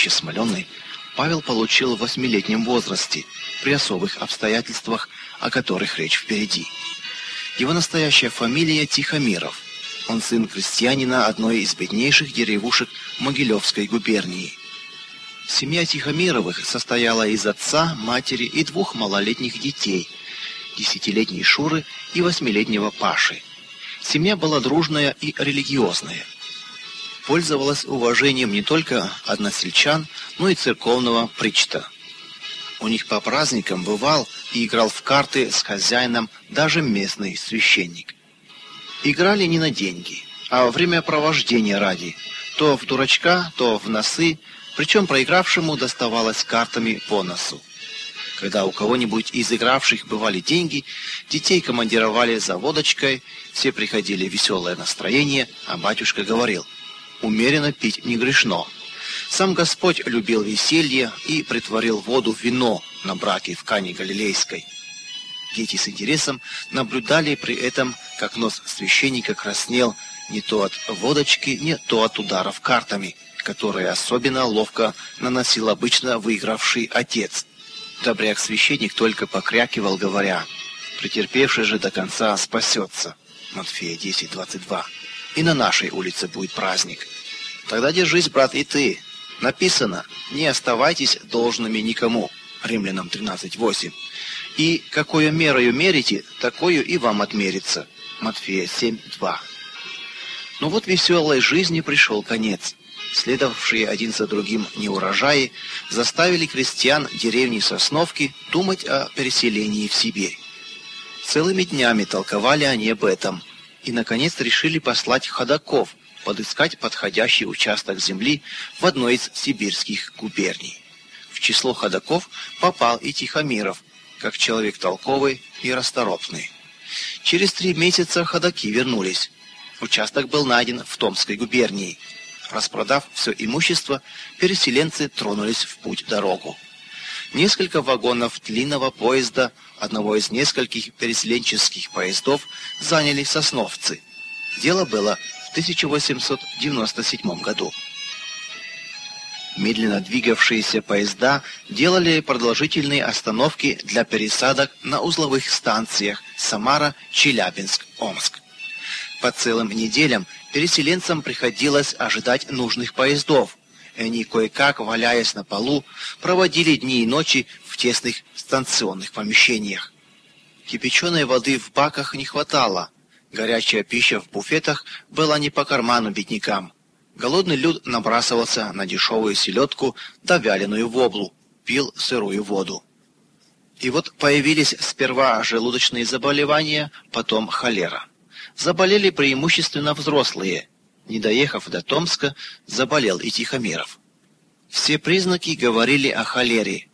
прозвище Смоленый, Павел получил в восьмилетнем возрасте, при особых обстоятельствах, о которых речь впереди. Его настоящая фамилия Тихомиров. Он сын крестьянина одной из беднейших деревушек Могилевской губернии. Семья Тихомировых состояла из отца, матери и двух малолетних детей, десятилетней Шуры и восьмилетнего Паши. Семья была дружная и религиозная. Пользовалась уважением не только односельчан, но и церковного причта. У них по праздникам бывал и играл в карты с хозяином даже местный священник. Играли не на деньги, а во время провождения ради. То в дурачка, то в носы, причем проигравшему доставалось картами по носу. Когда у кого-нибудь из игравших бывали деньги, детей командировали за водочкой, все приходили в веселое настроение, а батюшка говорил, «Умеренно пить не грешно». Сам Господь любил веселье и притворил воду в вино на браке в Кане Галилейской. Дети с интересом наблюдали при этом, как нос священника краснел не то от водочки, не то от ударов картами, которые особенно ловко наносил обычно выигравший отец. Добряк-священник только покрякивал, говоря, «Претерпевший же до конца спасется». Матфея 10:22. И на нашей улице будет праздник. Тогда держись, брат, и ты. Написано: "Не оставайтесь должными никому". Римлянам 13:8. И какую мерою мерите, такую и вам отмерится. Матфея 7:2. Но вот веселой жизни пришел конец. Следовавшие один за другим неурожаи заставили крестьян деревни Сосновки думать о переселении в Сибирь. Целыми днями толковали они об этом и, наконец, решили послать ходаков, подыскать подходящий участок земли в одной из сибирских губерний. В число ходаков попал и Тихомиров, как человек толковый и расторопный. Через три месяца ходаки вернулись. Участок был найден в Томской губернии. Распродав все имущество, переселенцы тронулись в путь дорогу. Несколько вагонов длинного поезда, одного из нескольких переселенческих поездов, заняли сосновцы. Дело было в 1897 году. Медленно двигавшиеся поезда делали продолжительные остановки для пересадок на узловых станциях Самара, Челябинск, Омск. По целым неделям переселенцам приходилось ожидать нужных поездов, они, кое-как, валяясь на полу, проводили дни и ночи тесных станционных помещениях. Кипяченой воды в баках не хватало, горячая пища в буфетах была не по карману беднякам. Голодный люд набрасывался на дешевую селедку да вяленую воблу, пил сырую воду. И вот появились сперва желудочные заболевания, потом холера. Заболели преимущественно взрослые, не доехав до Томска, заболел и Тихомиров. Все признаки говорили о холере.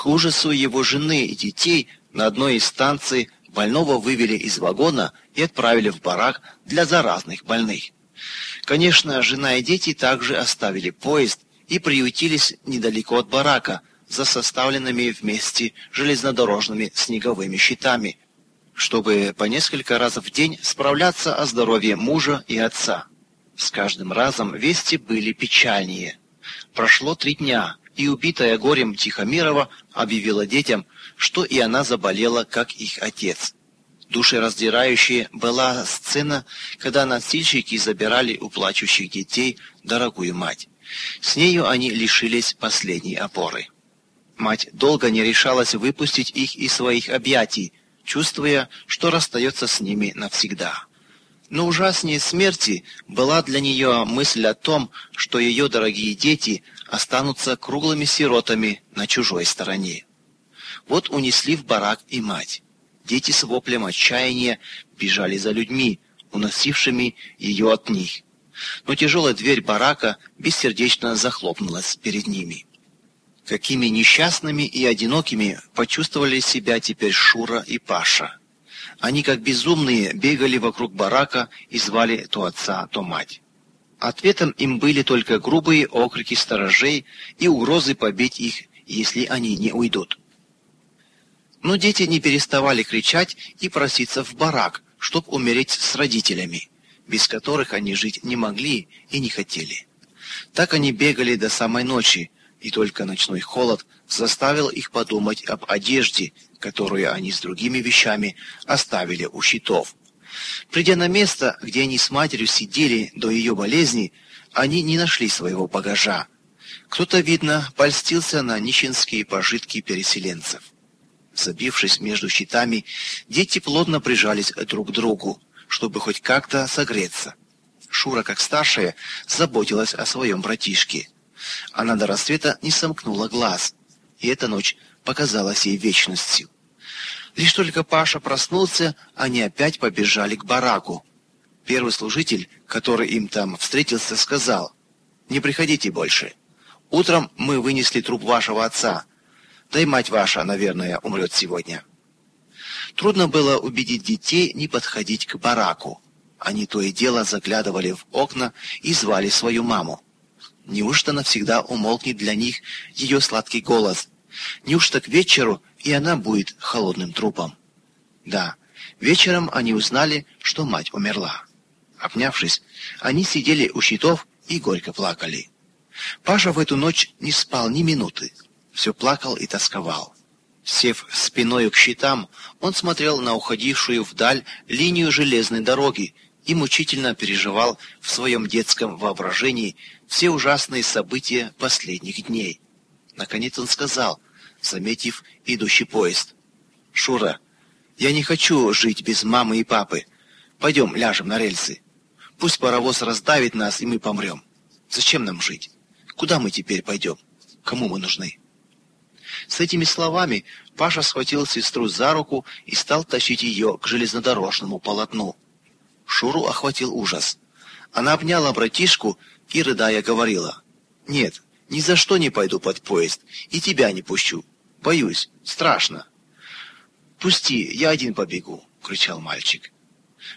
К ужасу его жены и детей на одной из станций больного вывели из вагона и отправили в барак для заразных больных. Конечно, жена и дети также оставили поезд и приютились недалеко от барака, за составленными вместе железнодорожными снеговыми щитами, чтобы по несколько раз в день справляться о здоровье мужа и отца. С каждым разом вести были печальнее. Прошло три дня, и убитая горем Тихомирова объявила детям, что и она заболела, как их отец. Душераздирающей была сцена, когда носильщики забирали у плачущих детей дорогую мать. С нею они лишились последней опоры. Мать долго не решалась выпустить их из своих объятий, чувствуя, что расстается с ними навсегда. Но ужаснее смерти была для нее мысль о том, что ее дорогие дети останутся круглыми сиротами на чужой стороне. Вот унесли в барак и мать. Дети с воплем отчаяния бежали за людьми, уносившими ее от них. Но тяжелая дверь барака бессердечно захлопнулась перед ними. Какими несчастными и одинокими почувствовали себя теперь Шура и Паша. Они, как безумные, бегали вокруг барака и звали то отца, то мать. Ответом им были только грубые окрики сторожей и угрозы побить их, если они не уйдут. Но дети не переставали кричать и проситься в барак, чтоб умереть с родителями, без которых они жить не могли и не хотели. Так они бегали до самой ночи, и только ночной холод заставил их подумать об одежде, которую они с другими вещами оставили у щитов. Придя на место, где они с матерью сидели до ее болезни, они не нашли своего багажа. Кто-то, видно, польстился на нищенские пожитки переселенцев. Забившись между щитами, дети плотно прижались друг к другу, чтобы хоть как-то согреться. Шура, как старшая, заботилась о своем братишке. Она до рассвета не сомкнула глаз, и эта ночь показалась ей вечностью. Лишь только Паша проснулся, они опять побежали к бараку. Первый служитель, который им там встретился, сказал, «Не приходите больше. Утром мы вынесли труп вашего отца. Да и мать ваша, наверное, умрет сегодня». Трудно было убедить детей не подходить к бараку. Они то и дело заглядывали в окна и звали свою маму. Неужто навсегда умолкнет для них ее сладкий голос? Неужто к вечеру и она будет холодным трупом? Да, вечером они узнали, что мать умерла. Обнявшись, они сидели у щитов и горько плакали. Паша в эту ночь не спал ни минуты. Все плакал и тосковал. Сев спиной к щитам, он смотрел на уходившую вдаль линию железной дороги и мучительно переживал в своем детском воображении все ужасные события последних дней. Наконец он сказал, заметив идущий поезд. «Шура, я не хочу жить без мамы и папы. Пойдем ляжем на рельсы. Пусть паровоз раздавит нас, и мы помрем. Зачем нам жить? Куда мы теперь пойдем? Кому мы нужны?» С этими словами Паша схватил сестру за руку и стал тащить ее к железнодорожному полотну. Шуру охватил ужас. Она обняла братишку и, рыдая, говорила, «Нет, ни за что не пойду под поезд, и тебя не пущу. Боюсь, страшно». «Пусти, я один побегу», — кричал мальчик.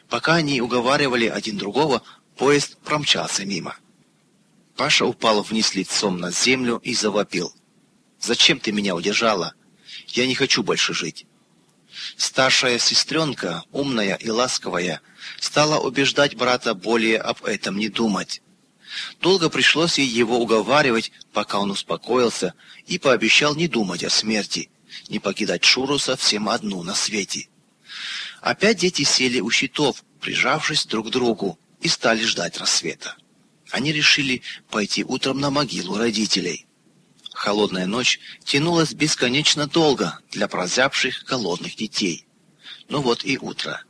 Пока они уговаривали один другого, поезд промчался мимо. Паша упал вниз лицом на землю и завопил. «Зачем ты меня удержала? Я не хочу больше жить». Старшая сестренка, умная и ласковая, стала убеждать брата более об этом не думать. Долго пришлось ей его уговаривать, пока он успокоился и пообещал не думать о смерти, не покидать Шуру совсем одну на свете. Опять дети сели у щитов, прижавшись друг к другу, и стали ждать рассвета. Они решили пойти утром на могилу родителей. Холодная ночь тянулась бесконечно долго для прозябших голодных детей. Но вот и утро.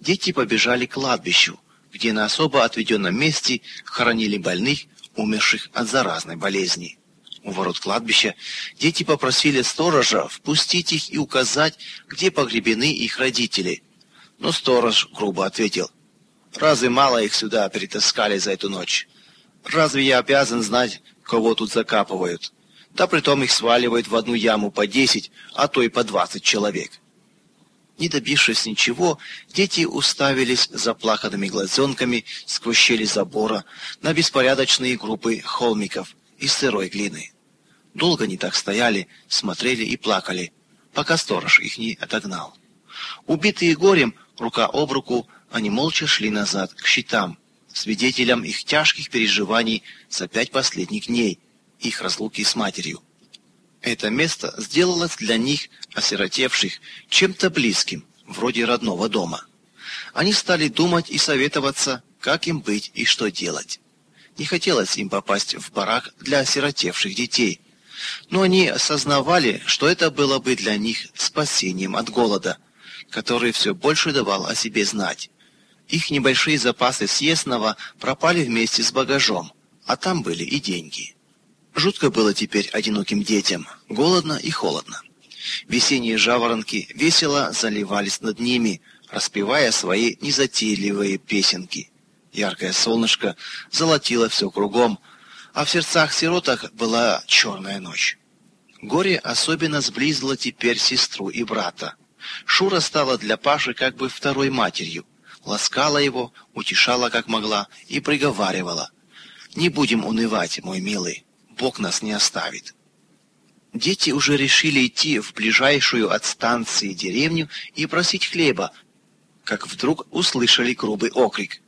Дети побежали к кладбищу, где на особо отведенном месте хоронили больных, умерших от заразной болезни. У ворот кладбища дети попросили сторожа впустить их и указать, где погребены их родители. Но сторож грубо ответил, «Разве мало их сюда перетаскали за эту ночь? Разве я обязан знать, кого тут закапывают?» да притом их сваливают в одну яму по десять, а то и по двадцать человек. Не добившись ничего, дети уставились заплаканными глазенками сквозь щели забора на беспорядочные группы холмиков из сырой глины. Долго они так стояли, смотрели и плакали, пока сторож их не отогнал. Убитые горем, рука об руку, они молча шли назад, к щитам, свидетелям их тяжких переживаний за пять последних дней – их разлуки с матерью. Это место сделалось для них, осиротевших, чем-то близким, вроде родного дома. Они стали думать и советоваться, как им быть и что делать. Не хотелось им попасть в барак для осиротевших детей, но они осознавали, что это было бы для них спасением от голода, который все больше давал о себе знать. Их небольшие запасы съестного пропали вместе с багажом, а там были и деньги. Жутко было теперь одиноким детям, голодно и холодно. Весенние жаворонки весело заливались над ними, распевая свои незатейливые песенки. Яркое солнышко золотило все кругом, а в сердцах сиротах была черная ночь. Горе особенно сблизило теперь сестру и брата. Шура стала для Паши как бы второй матерью, ласкала его, утешала как могла и приговаривала. «Не будем унывать, мой милый, Бог нас не оставит. Дети уже решили идти в ближайшую от станции деревню и просить хлеба, как вдруг услышали грубый окрик.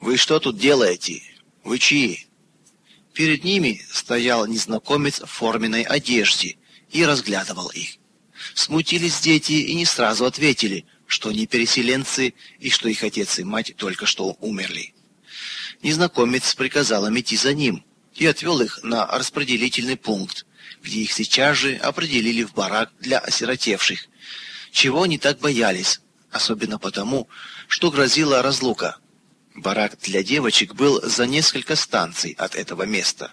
«Вы что тут делаете? Вы чьи?» Перед ними стоял незнакомец в форменной одежде и разглядывал их. Смутились дети и не сразу ответили, что они переселенцы и что их отец и мать только что умерли. Незнакомец приказал им идти за ним и отвел их на распределительный пункт, где их сейчас же определили в барак для осиротевших, чего они так боялись, особенно потому, что грозила разлука. Барак для девочек был за несколько станций от этого места.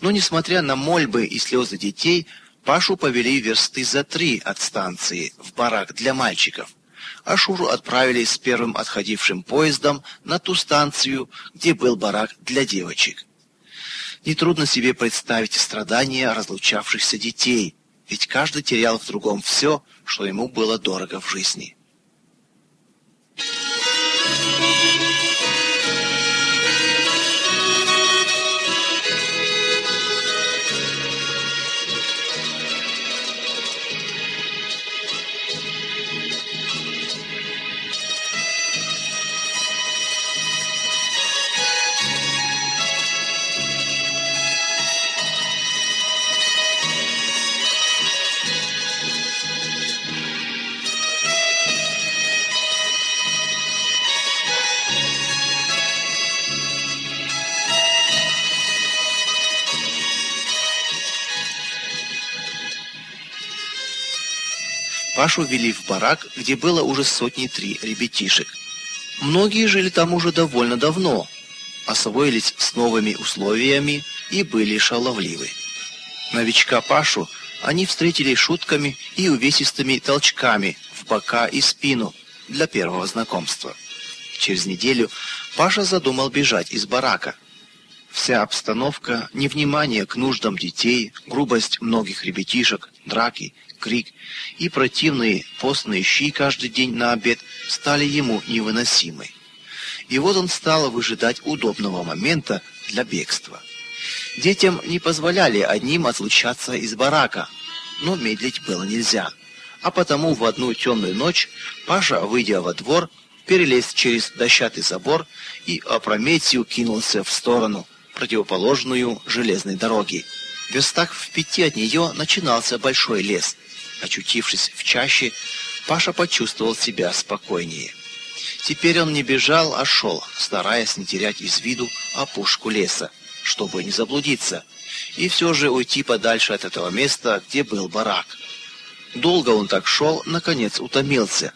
Но несмотря на мольбы и слезы детей, Пашу повели версты за три от станции в барак для мальчиков. А Шуру отправили с первым отходившим поездом на ту станцию, где был барак для девочек. Нетрудно себе представить страдания разлучавшихся детей, ведь каждый терял в другом все, что ему было дорого в жизни. Пашу ввели в барак, где было уже сотни три ребятишек. Многие жили там уже довольно давно, освоились с новыми условиями и были шаловливы. Новичка Пашу они встретили шутками и увесистыми толчками в бока и спину для первого знакомства. Через неделю Паша задумал бежать из барака. Вся обстановка, невнимание к нуждам детей, грубость многих ребятишек, драки крик и противные постные щи каждый день на обед стали ему невыносимы. И вот он стал выжидать удобного момента для бегства. Детям не позволяли одним отлучаться из барака, но медлить было нельзя. А потому в одну темную ночь Паша, выйдя во двор, перелез через дощатый забор и опрометью кинулся в сторону, противоположную железной дороге. В верстах в пяти от нее начинался большой лес, Очутившись в чаще, Паша почувствовал себя спокойнее. Теперь он не бежал, а шел, стараясь не терять из виду опушку леса, чтобы не заблудиться, и все же уйти подальше от этого места, где был барак. Долго он так шел, наконец утомился,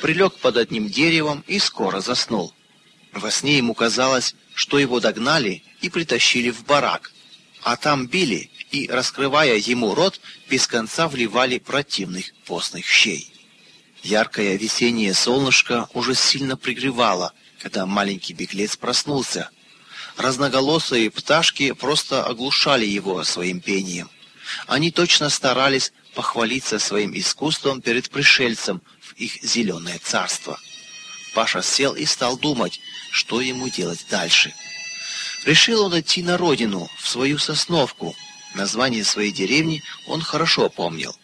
прилег под одним деревом и скоро заснул. Во сне ему казалось, что его догнали и притащили в барак, а там били и, раскрывая ему рот, без конца вливали противных постных щей. Яркое весеннее солнышко уже сильно пригревало, когда маленький беглец проснулся. Разноголосые пташки просто оглушали его своим пением. Они точно старались похвалиться своим искусством перед пришельцем в их зеленое царство. Паша сел и стал думать, что ему делать дальше. Решил он идти на родину, в свою сосновку, Название своей деревни он хорошо помнил.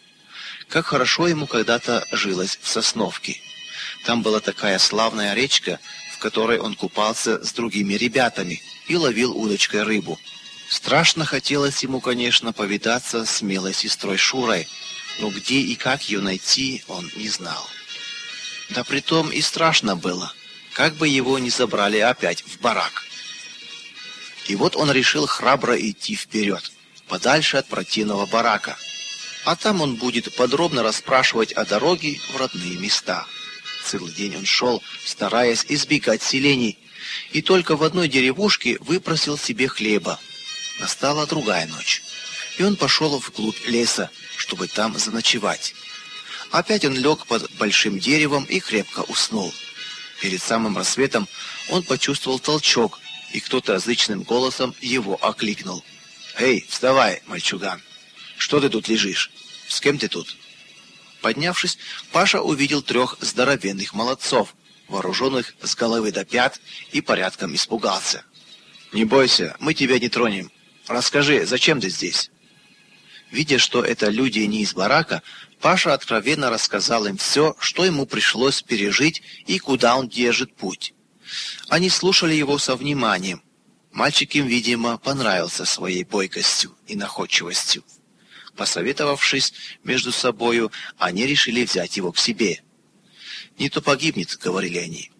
Как хорошо ему когда-то жилось в Сосновке. Там была такая славная речка, в которой он купался с другими ребятами и ловил удочкой рыбу. Страшно хотелось ему, конечно, повидаться с милой сестрой Шурой, но где и как ее найти, он не знал. Да притом и страшно было, как бы его не забрали опять в барак. И вот он решил храбро идти вперед подальше от противного барака. А там он будет подробно расспрашивать о дороге в родные места. Целый день он шел, стараясь избегать селений, и только в одной деревушке выпросил себе хлеба. Настала другая ночь, и он пошел вглубь леса, чтобы там заночевать. Опять он лег под большим деревом и крепко уснул. Перед самым рассветом он почувствовал толчок, и кто-то язычным голосом его окликнул. «Эй, вставай, мальчуган! Что ты тут лежишь? С кем ты тут?» Поднявшись, Паша увидел трех здоровенных молодцов, вооруженных с головы до пят, и порядком испугался. «Не бойся, мы тебя не тронем. Расскажи, зачем ты здесь?» Видя, что это люди не из барака, Паша откровенно рассказал им все, что ему пришлось пережить и куда он держит путь. Они слушали его со вниманием, Мальчик им, видимо, понравился своей бойкостью и находчивостью. Посоветовавшись между собою, они решили взять его к себе. «Не то погибнет», — говорили они.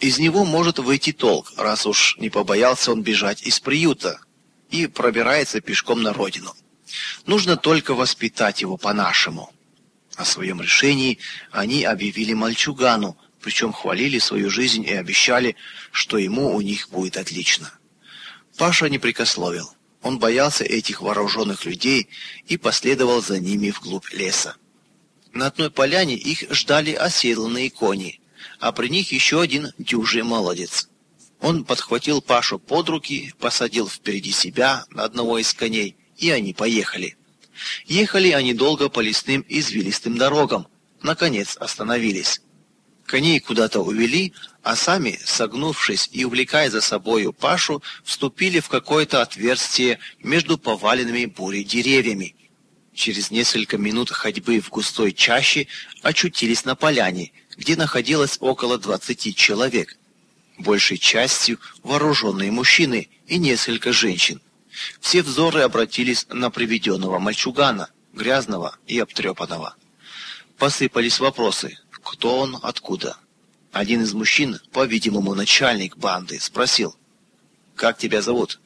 «Из него может выйти толк, раз уж не побоялся он бежать из приюта и пробирается пешком на родину. Нужно только воспитать его по-нашему». О своем решении они объявили мальчугану, причем хвалили свою жизнь и обещали, что ему у них будет отлично. Паша не прикословил. Он боялся этих вооруженных людей и последовал за ними вглубь леса. На одной поляне их ждали оседланные кони, а при них еще один дюжий молодец. Он подхватил Пашу под руки, посадил впереди себя на одного из коней, и они поехали. Ехали они долго по лесным извилистым дорогам, наконец остановились. Коней куда-то увели, а сами, согнувшись и увлекая за собою Пашу, вступили в какое-то отверстие между поваленными бурей деревьями. Через несколько минут ходьбы в густой чаще очутились на поляне, где находилось около двадцати человек. Большей частью вооруженные мужчины и несколько женщин. Все взоры обратились на приведенного мальчугана, грязного и обтрепанного. Посыпались вопросы – кто он, откуда. Один из мужчин, по-видимому, начальник банды, спросил, «Как тебя зовут?»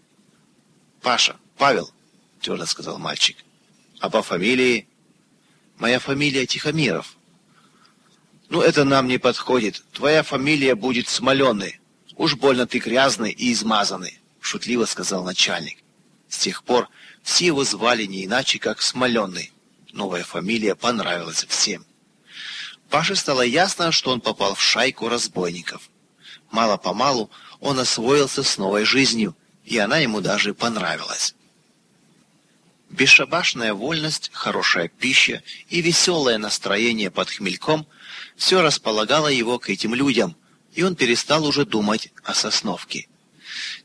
«Паша, Павел», — твердо сказал мальчик. «А по фамилии?» «Моя фамилия Тихомиров». «Ну, это нам не подходит. Твоя фамилия будет Смоленый. Уж больно ты грязный и измазанный», — шутливо сказал начальник. С тех пор все его звали не иначе, как Смоленый. Новая фамилия понравилась всем. Паше стало ясно, что он попал в шайку разбойников. Мало-помалу он освоился с новой жизнью, и она ему даже понравилась. Бесшабашная вольность, хорошая пища и веселое настроение под хмельком – все располагало его к этим людям, и он перестал уже думать о Сосновке.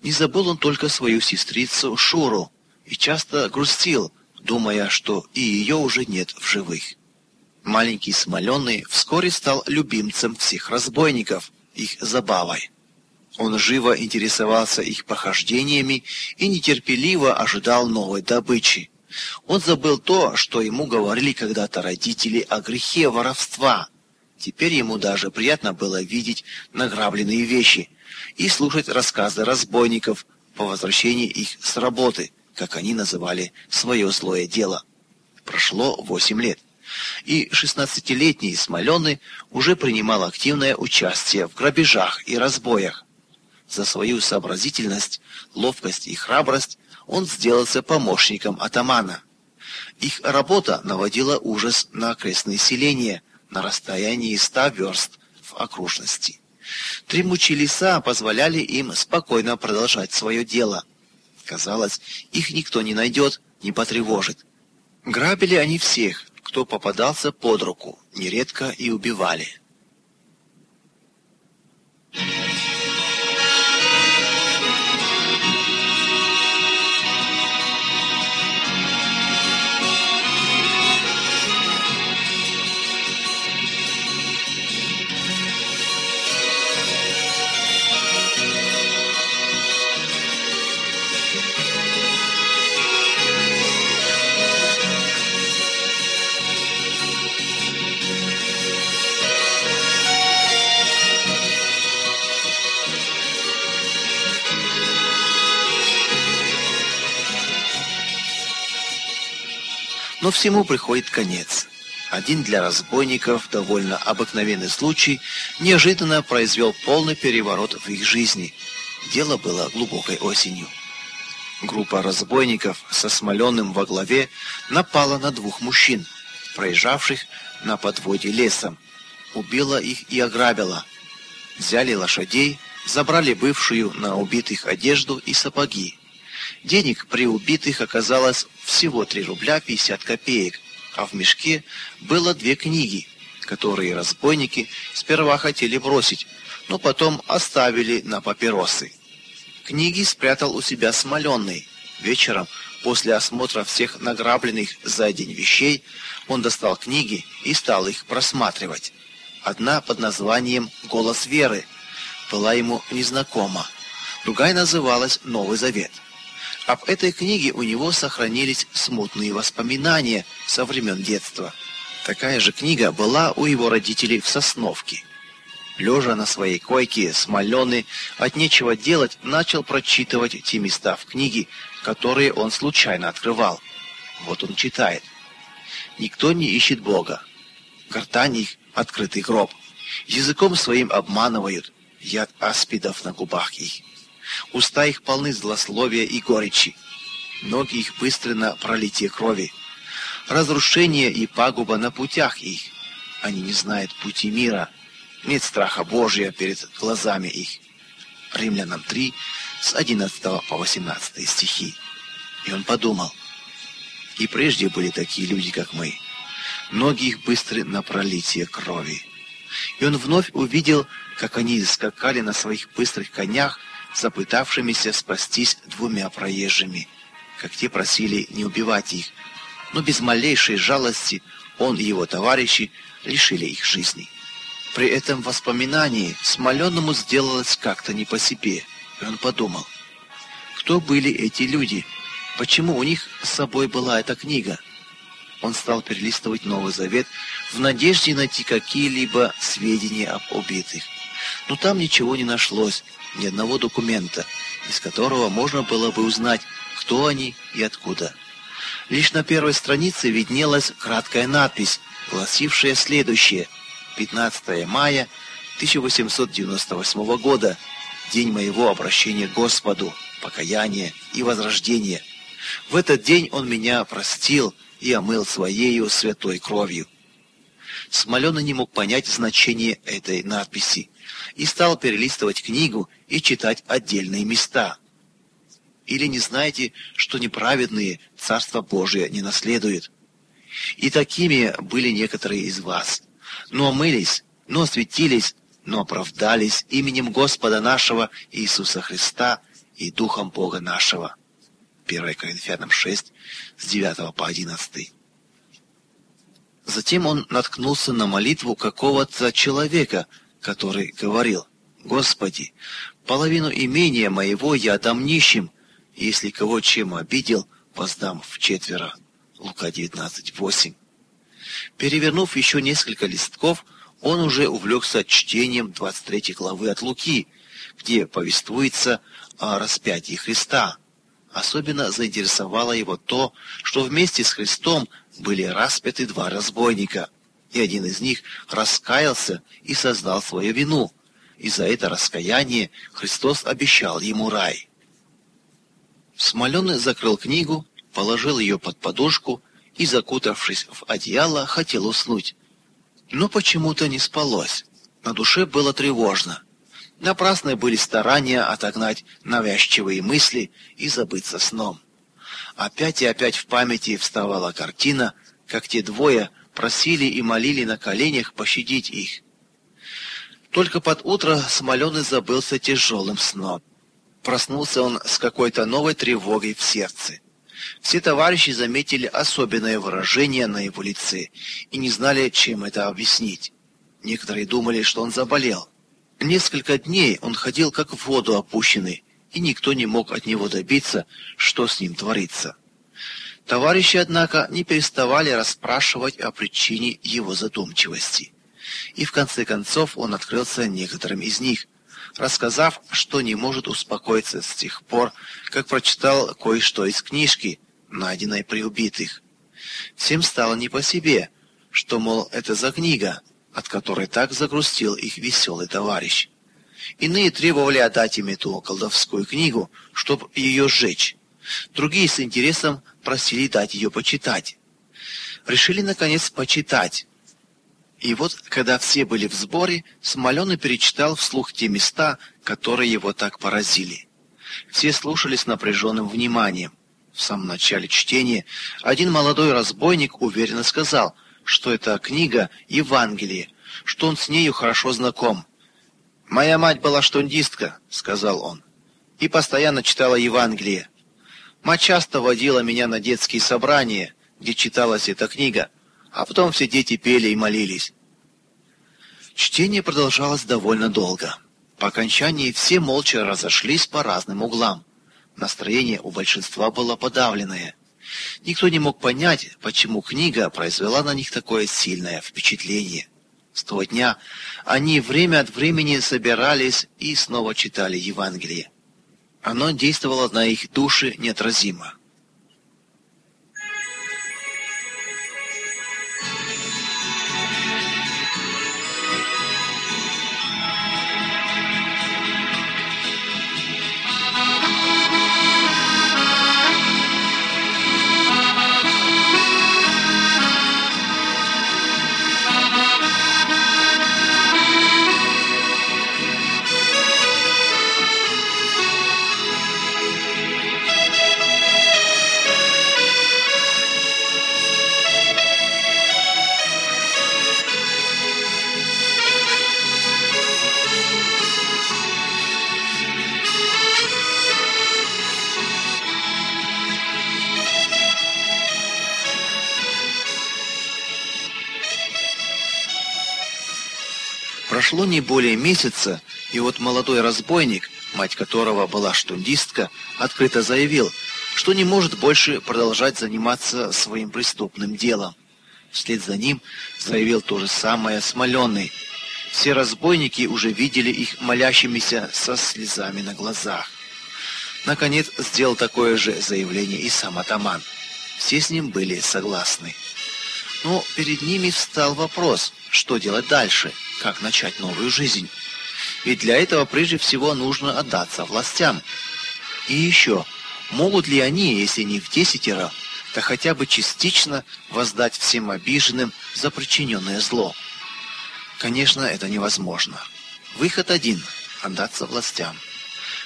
Не забыл он только свою сестрицу Шуру и часто грустил, думая, что и ее уже нет в живых. Маленький Смоленый вскоре стал любимцем всех разбойников, их забавой. Он живо интересовался их похождениями и нетерпеливо ожидал новой добычи. Он забыл то, что ему говорили когда-то родители о грехе воровства. Теперь ему даже приятно было видеть награбленные вещи и слушать рассказы разбойников по возвращении их с работы, как они называли свое злое дело. Прошло восемь лет и 16-летний Смоленый уже принимал активное участие в грабежах и разбоях. За свою сообразительность, ловкость и храбрость он сделался помощником атамана. Их работа наводила ужас на окрестные селения на расстоянии ста верст в окружности. Тремучие леса позволяли им спокойно продолжать свое дело. Казалось, их никто не найдет, не потревожит. Грабили они всех, кто попадался под руку, нередко и убивали. Но всему приходит конец. Один для разбойников довольно обыкновенный случай неожиданно произвел полный переворот в их жизни. Дело было глубокой осенью. Группа разбойников со Смоленым во главе напала на двух мужчин, проезжавших на подводе лесом. Убила их и ограбила. Взяли лошадей, забрали бывшую на убитых одежду и сапоги. Денег при убитых оказалось всего 3 рубля 50 копеек, а в мешке было две книги, которые разбойники сперва хотели бросить, но потом оставили на папиросы. Книги спрятал у себя Смоленный. Вечером, после осмотра всех награбленных за день вещей, он достал книги и стал их просматривать. Одна под названием «Голос веры» была ему незнакома. Другая называлась «Новый Завет». Об этой книге у него сохранились смутные воспоминания со времен детства. Такая же книга была у его родителей в Сосновке. Лежа на своей койке, смоленый, от нечего делать, начал прочитывать те места в книге, которые он случайно открывал. Вот он читает. «Никто не ищет Бога. Гортань их — открытый гроб. Языком своим обманывают, яд аспидов на губах их. Уста их полны злословия и горечи. Ноги их быстры на пролитие крови. Разрушение и пагуба на путях их. Они не знают пути мира. Нет страха Божия перед глазами их. Римлянам 3, с 11 по 18 стихи. И он подумал, и прежде были такие люди, как мы. Ноги их быстры на пролитие крови. И он вновь увидел, как они скакали на своих быстрых конях, запытавшимися спастись двумя проезжими, как те просили не убивать их, но без малейшей жалости он и его товарищи лишили их жизни. При этом воспоминании Смоленному сделалось как-то не по себе, и он подумал, кто были эти люди, почему у них с собой была эта книга. Он стал перелистывать Новый Завет в надежде найти какие-либо сведения об убитых. Но там ничего не нашлось, ни одного документа, из которого можно было бы узнать, кто они и откуда. Лишь на первой странице виднелась краткая надпись, гласившая следующее. 15 мая 1898 года. День моего обращения к Господу, покаяния и возрождения. В этот день Он меня простил и омыл Своею святой кровью. Смоленый не мог понять значение этой надписи и стал перелистывать книгу и читать отдельные места. Или не знаете, что неправедные Царство Божие не наследуют? И такими были некоторые из вас. Но омылись, но осветились, но оправдались именем Господа нашего Иисуса Христа и Духом Бога нашего. 1 Коринфянам 6, с 9 по 11. Затем он наткнулся на молитву какого-то человека, который говорил, «Господи, половину имения моего я дам нищим, если кого чем обидел, воздам в четверо». Лука 19:8. Перевернув еще несколько листков, он уже увлекся чтением 23 главы от Луки, где повествуется о распятии Христа. Особенно заинтересовало его то, что вместе с Христом были распяты два разбойника, и один из них раскаялся и сознал свою вину, и за это раскаяние Христос обещал ему рай. Смоленый закрыл книгу, положил ее под подушку и, закутавшись в одеяло, хотел уснуть. Но почему-то не спалось. На душе было тревожно. Напрасны были старания отогнать навязчивые мысли и забыться сном. Опять и опять в памяти вставала картина, как те двое просили и молили на коленях пощадить их. Только под утро Смоленый забылся тяжелым сном. Проснулся он с какой-то новой тревогой в сердце. Все товарищи заметили особенное выражение на его лице и не знали, чем это объяснить. Некоторые думали, что он заболел. Несколько дней он ходил как в воду опущенный, и никто не мог от него добиться, что с ним творится. Товарищи, однако, не переставали расспрашивать о причине его задумчивости. И в конце концов он открылся некоторым из них, рассказав, что не может успокоиться с тех пор, как прочитал кое-что из книжки, найденной при убитых. Всем стало не по себе, что, мол, это за книга, от которой так загрустил их веселый товарищ. Иные требовали отдать им эту колдовскую книгу, чтобы ее сжечь. Другие с интересом просили дать ее почитать. Решили, наконец, почитать. И вот, когда все были в сборе, Смоленый перечитал вслух те места, которые его так поразили. Все слушали с напряженным вниманием. В самом начале чтения один молодой разбойник уверенно сказал – что это книга Евангелие, что он с нею хорошо знаком. «Моя мать была штундистка», — сказал он, — «и постоянно читала Евангелие. Мать часто водила меня на детские собрания, где читалась эта книга, а потом все дети пели и молились». Чтение продолжалось довольно долго. По окончании все молча разошлись по разным углам. Настроение у большинства было подавленное. Никто не мог понять, почему книга произвела на них такое сильное впечатление. С того дня они время от времени собирались и снова читали Евангелие. Оно действовало на их души неотразимо. Прошло не более месяца, и вот молодой разбойник, мать которого была штундистка, открыто заявил, что не может больше продолжать заниматься своим преступным делом. Вслед за ним заявил то же самое Смоленный. Все разбойники уже видели их молящимися со слезами на глазах. Наконец сделал такое же заявление и сам атаман. Все с ним были согласны. Но перед ними встал вопрос, что делать дальше, как начать новую жизнь. Ведь для этого прежде всего нужно отдаться властям. И еще, могут ли они, если не в десятеро, то хотя бы частично воздать всем обиженным за причиненное зло? Конечно, это невозможно. Выход один – отдаться властям.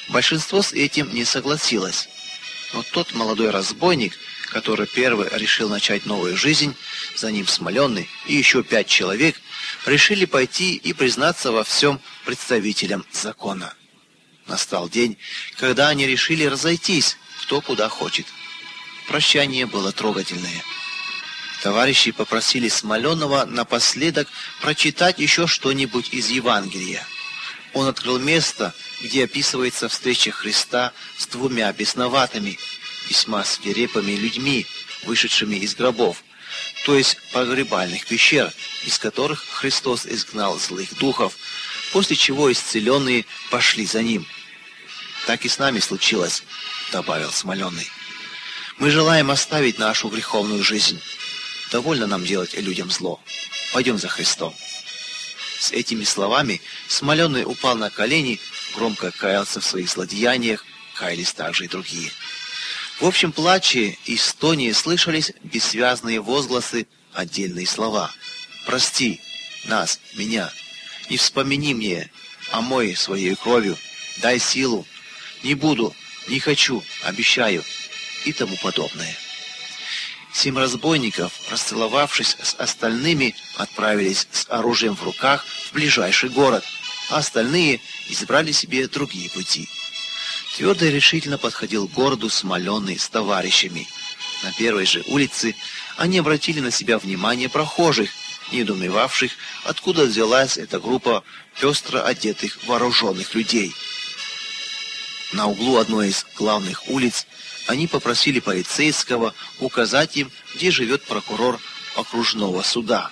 Большинство с этим не согласилось. Но тот молодой разбойник – который первый решил начать новую жизнь, за ним Смоленный и еще пять человек решили пойти и признаться во всем представителям закона. Настал день, когда они решили разойтись, кто куда хочет. Прощание было трогательное. Товарищи попросили Смоленного напоследок прочитать еще что-нибудь из Евангелия. Он открыл место, где описывается встреча Христа с двумя бесноватыми – весьма свирепыми людьми, вышедшими из гробов, то есть погребальных пещер, из которых Христос изгнал злых духов, после чего исцеленные пошли за ним. «Так и с нами случилось», — добавил Смоленный. «Мы желаем оставить нашу греховную жизнь. Довольно нам делать людям зло. Пойдем за Христом». С этими словами Смоленный упал на колени, громко каялся в своих злодеяниях, каялись также и другие. В общем плаче и стоне слышались бессвязные возгласы, отдельные слова. «Прости нас, меня, не вспомини мне, омой своей кровью, дай силу, не буду, не хочу, обещаю» и тому подобное. Семь разбойников, расцеловавшись с остальными, отправились с оружием в руках в ближайший город, а остальные избрали себе другие пути. Твердо и решительно подходил к городу Смоленный с товарищами. На первой же улице они обратили на себя внимание прохожих, недоумевавших, откуда взялась эта группа пестро одетых вооруженных людей. На углу одной из главных улиц они попросили полицейского указать им, где живет прокурор окружного суда.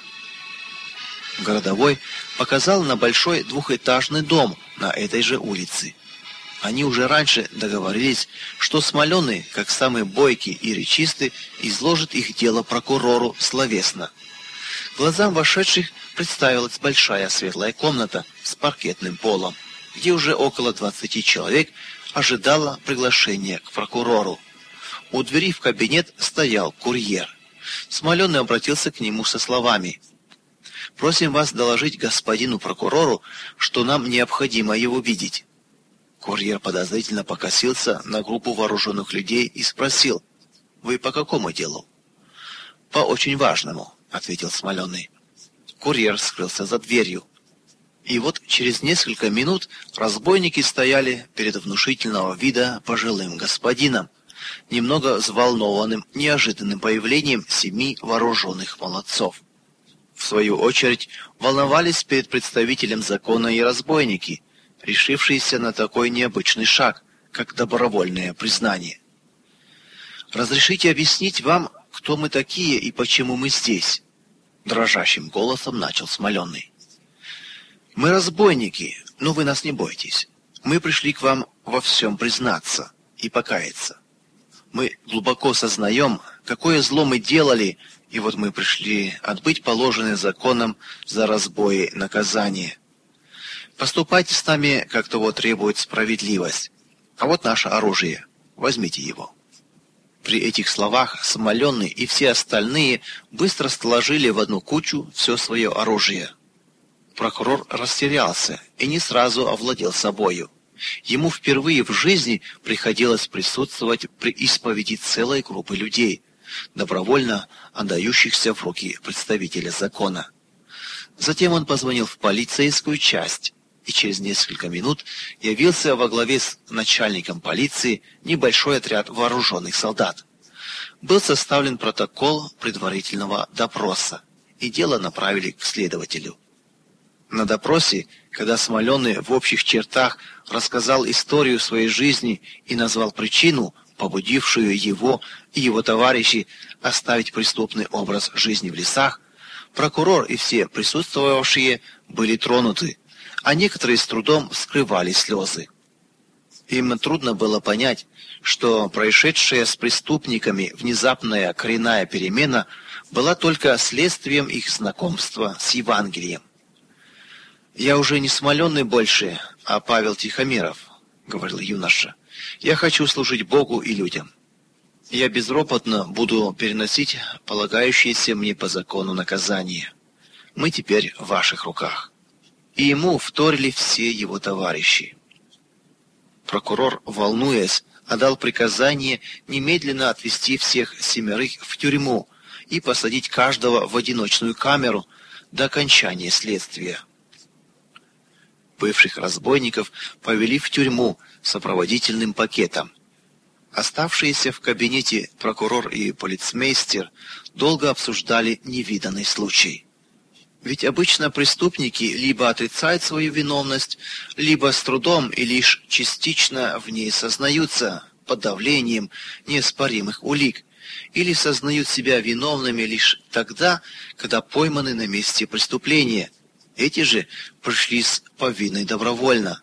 Городовой показал на большой двухэтажный дом на этой же улице. Они уже раньше договорились, что Смоленый, как самый бойкий и речистый, изложит их дело прокурору словесно. Глазам вошедших представилась большая светлая комната с паркетным полом, где уже около 20 человек ожидало приглашения к прокурору. У двери в кабинет стоял курьер. Смоленый обратился к нему со словами «Просим вас доложить господину прокурору, что нам необходимо его видеть». Курьер подозрительно покосился на группу вооруженных людей и спросил, «Вы по какому делу?» «По очень важному», — ответил Смоленый. Курьер скрылся за дверью. И вот через несколько минут разбойники стояли перед внушительного вида пожилым господином, немного взволнованным неожиданным появлением семи вооруженных молодцов. В свою очередь волновались перед представителем закона и разбойники — решившиеся на такой необычный шаг, как добровольное признание. «Разрешите объяснить вам, кто мы такие и почему мы здесь?» Дрожащим голосом начал Смоленный. «Мы разбойники, но вы нас не бойтесь. Мы пришли к вам во всем признаться и покаяться. Мы глубоко сознаем, какое зло мы делали, и вот мы пришли отбыть положенное законом за разбои наказание. Поступайте с нами, как того требует справедливость. А вот наше оружие. Возьмите его». При этих словах Самоленный и все остальные быстро сложили в одну кучу все свое оружие. Прокурор растерялся и не сразу овладел собою. Ему впервые в жизни приходилось присутствовать при исповеди целой группы людей, добровольно отдающихся в руки представителя закона. Затем он позвонил в полицейскую часть и через несколько минут явился во главе с начальником полиции небольшой отряд вооруженных солдат. Был составлен протокол предварительного допроса, и дело направили к следователю. На допросе, когда Смоленый в общих чертах рассказал историю своей жизни и назвал причину, побудившую его и его товарищей оставить преступный образ жизни в лесах, прокурор и все присутствовавшие были тронуты а некоторые с трудом скрывали слезы. Им трудно было понять, что происшедшая с преступниками внезапная коренная перемена была только следствием их знакомства с Евангелием. «Я уже не смоленный больше, а Павел Тихомиров», — говорил юноша. «Я хочу служить Богу и людям. Я безропотно буду переносить полагающиеся мне по закону наказание. Мы теперь в ваших руках» и ему вторили все его товарищи. Прокурор, волнуясь, отдал приказание немедленно отвезти всех семерых в тюрьму и посадить каждого в одиночную камеру до окончания следствия. Бывших разбойников повели в тюрьму сопроводительным пакетом. Оставшиеся в кабинете прокурор и полицмейстер долго обсуждали невиданный случай. Ведь обычно преступники либо отрицают свою виновность, либо с трудом и лишь частично в ней сознаются под давлением неоспоримых улик, или сознают себя виновными лишь тогда, когда пойманы на месте преступления. Эти же пришли с повинной добровольно.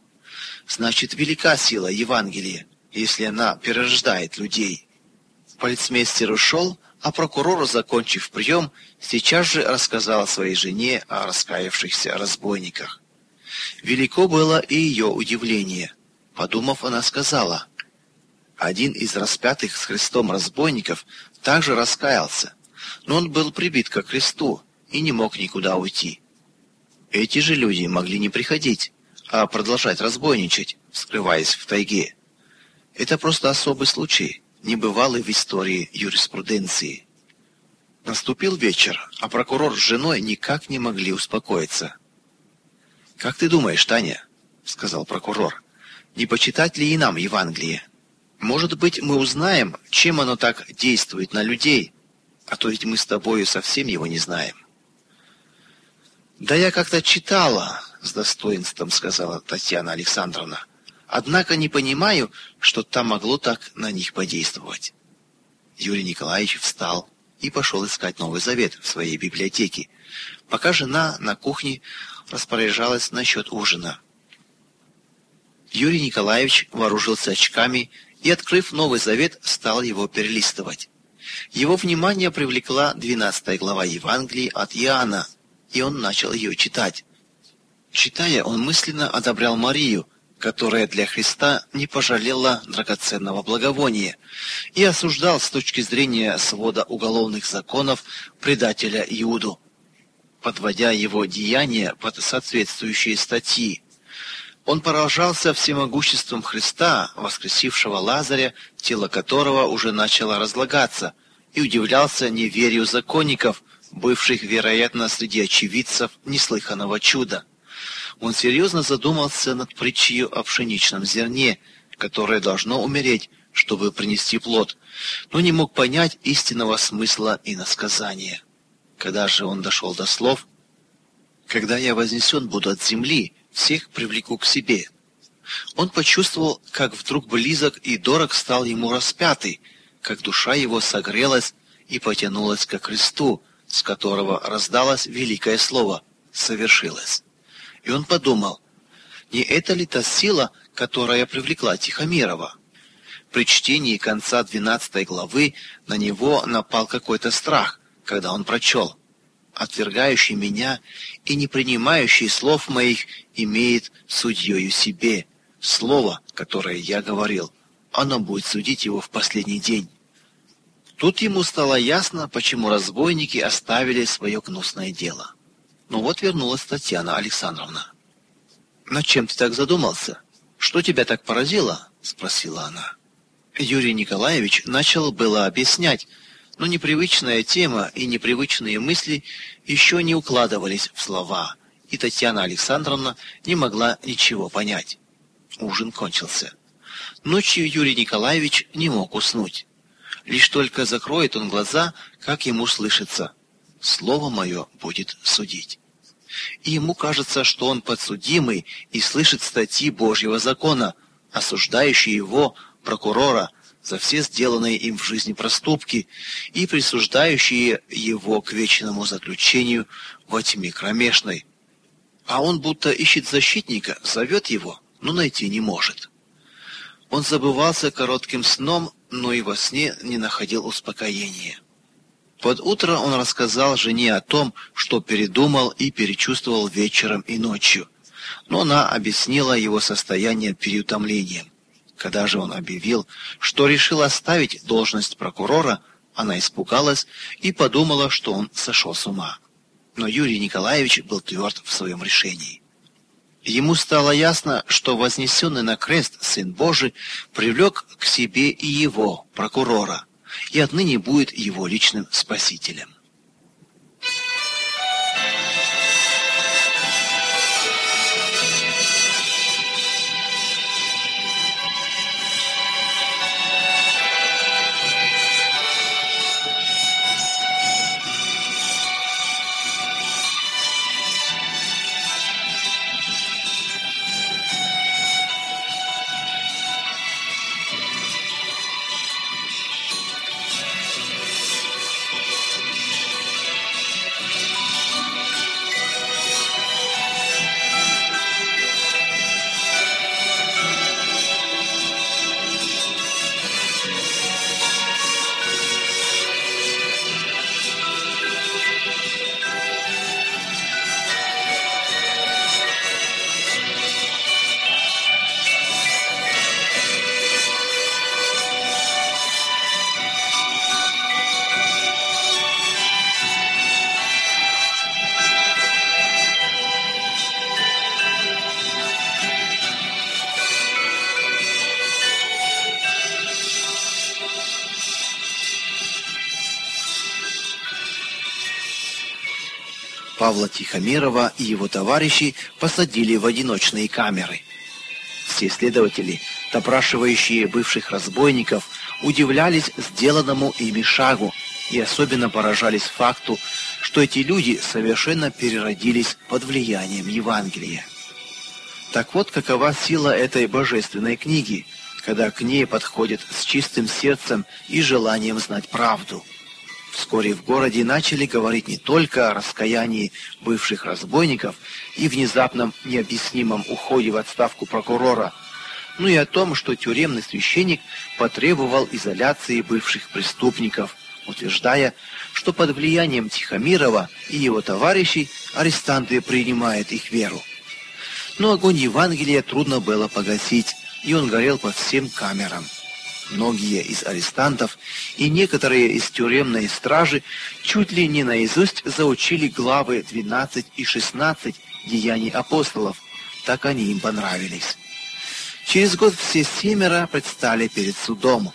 Значит, велика сила Евангелия, если она перерождает людей. Полицмейстер ушел, а прокурор, закончив прием, сейчас же рассказал своей жене о раскаявшихся разбойниках. Велико было и ее удивление. Подумав, она сказала, «Один из распятых с Христом разбойников также раскаялся, но он был прибит ко кресту и не мог никуда уйти. Эти же люди могли не приходить, а продолжать разбойничать, скрываясь в тайге. Это просто особый случай, небывалый в истории юриспруденции. Наступил вечер, а прокурор с женой никак не могли успокоиться. «Как ты думаешь, Таня?» — сказал прокурор. «Не почитать ли и нам Евангелие? Может быть, мы узнаем, чем оно так действует на людей, а то ведь мы с тобою совсем его не знаем». «Да я как-то читала», — с достоинством сказала Татьяна Александровна. «Однако не понимаю, что там могло так на них подействовать». Юрий Николаевич встал и пошел искать Новый Завет в своей библиотеке, пока жена на кухне распоряжалась насчет ужина. Юрий Николаевич вооружился очками и, открыв Новый Завет, стал его перелистывать. Его внимание привлекла 12 глава Евангелия от Иоанна, и он начал ее читать. Читая, он мысленно одобрял Марию, которая для Христа не пожалела драгоценного благовония, и осуждал с точки зрения свода уголовных законов предателя Иуду, подводя его деяния под соответствующие статьи. Он поражался всемогуществом Христа, воскресившего Лазаря, тело которого уже начало разлагаться, и удивлялся неверию законников, бывших, вероятно, среди очевидцев неслыханного чуда он серьезно задумался над притчей о пшеничном зерне, которое должно умереть, чтобы принести плод, но не мог понять истинного смысла иносказания. Когда же он дошел до слов «Когда я вознесен буду от земли, всех привлеку к себе», Он почувствовал, как вдруг близок и дорог стал ему распятый, как душа его согрелась и потянулась к кресту, с которого раздалось великое слово «совершилось». И он подумал, не это ли та сила, которая привлекла Тихомирова? При чтении конца 12 главы на него напал какой-то страх, когда он прочел «Отвергающий меня и не принимающий слов моих имеет судьею себе. Слово, которое я говорил, оно будет судить его в последний день». Тут ему стало ясно, почему разбойники оставили свое гнусное дело. Ну вот вернулась Татьяна Александровна. «Над чем ты так задумался? Что тебя так поразило?» — спросила она. Юрий Николаевич начал было объяснять, но непривычная тема и непривычные мысли еще не укладывались в слова, и Татьяна Александровна не могла ничего понять. Ужин кончился. Ночью Юрий Николаевич не мог уснуть. Лишь только закроет он глаза, как ему слышится «Слово мое будет судить». И ему кажется, что он подсудимый и слышит статьи Божьего закона, осуждающие его прокурора за все сделанные им в жизни проступки и присуждающие его к вечному заключению во тьме кромешной. А он будто ищет защитника, зовет его, но найти не может. Он забывался коротким сном, но и во сне не находил успокоения. Под утро он рассказал жене о том, что передумал и перечувствовал вечером и ночью, но она объяснила его состояние переутомлением. Когда же он объявил, что решил оставить должность прокурора, она испугалась и подумала, что он сошел с ума. Но Юрий Николаевич был тверд в своем решении. Ему стало ясно, что вознесенный на крест Сын Божий привлек к себе и его, прокурора, и отныне будет его личным спасителем. Павла Тихомирова и его товарищей посадили в одиночные камеры. Все следователи, допрашивающие бывших разбойников, удивлялись сделанному ими шагу и особенно поражались факту, что эти люди совершенно переродились под влиянием Евангелия. Так вот, какова сила этой божественной книги, когда к ней подходят с чистым сердцем и желанием знать правду – Вскоре в городе начали говорить не только о раскаянии бывших разбойников и внезапном необъяснимом уходе в отставку прокурора, но и о том, что тюремный священник потребовал изоляции бывших преступников, утверждая, что под влиянием Тихомирова и его товарищей арестанты принимают их веру. Но огонь Евангелия трудно было погасить, и он горел по всем камерам. Многие из арестантов и некоторые из тюремной стражи чуть ли не наизусть заучили главы 12 и 16 деяний апостолов, так они им понравились. Через год все семеро предстали перед судом.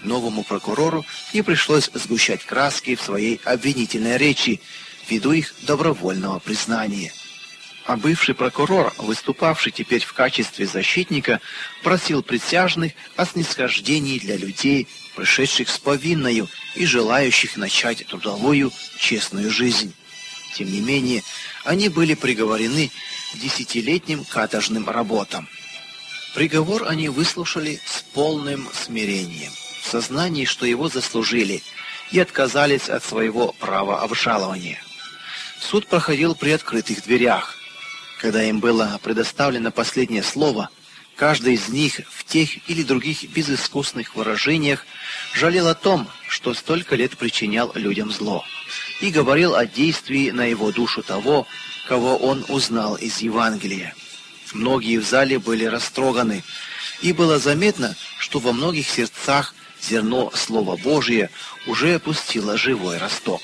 Новому прокурору не пришлось сгущать краски в своей обвинительной речи ввиду их добровольного признания а бывший прокурор, выступавший теперь в качестве защитника, просил присяжных о снисхождении для людей, пришедших с повинною и желающих начать трудовую, честную жизнь. Тем не менее, они были приговорены к десятилетним каторжным работам. Приговор они выслушали с полным смирением, в сознании, что его заслужили, и отказались от своего права обжалования. Суд проходил при открытых дверях. Когда им было предоставлено последнее слово, каждый из них в тех или других безыскусных выражениях жалел о том, что столько лет причинял людям зло, и говорил о действии на его душу того, кого он узнал из Евангелия. Многие в зале были растроганы, и было заметно, что во многих сердцах зерно Слова Божие уже опустило живой росток.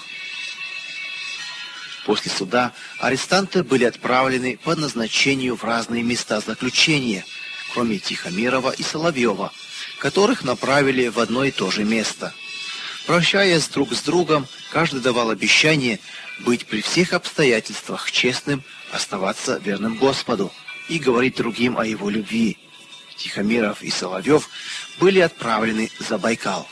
После суда арестанты были отправлены по назначению в разные места заключения, кроме Тихомирова и Соловьева, которых направили в одно и то же место. Прощаясь друг с другом, каждый давал обещание быть при всех обстоятельствах честным, оставаться верным Господу и говорить другим о его любви. Тихомиров и Соловьев были отправлены за Байкал.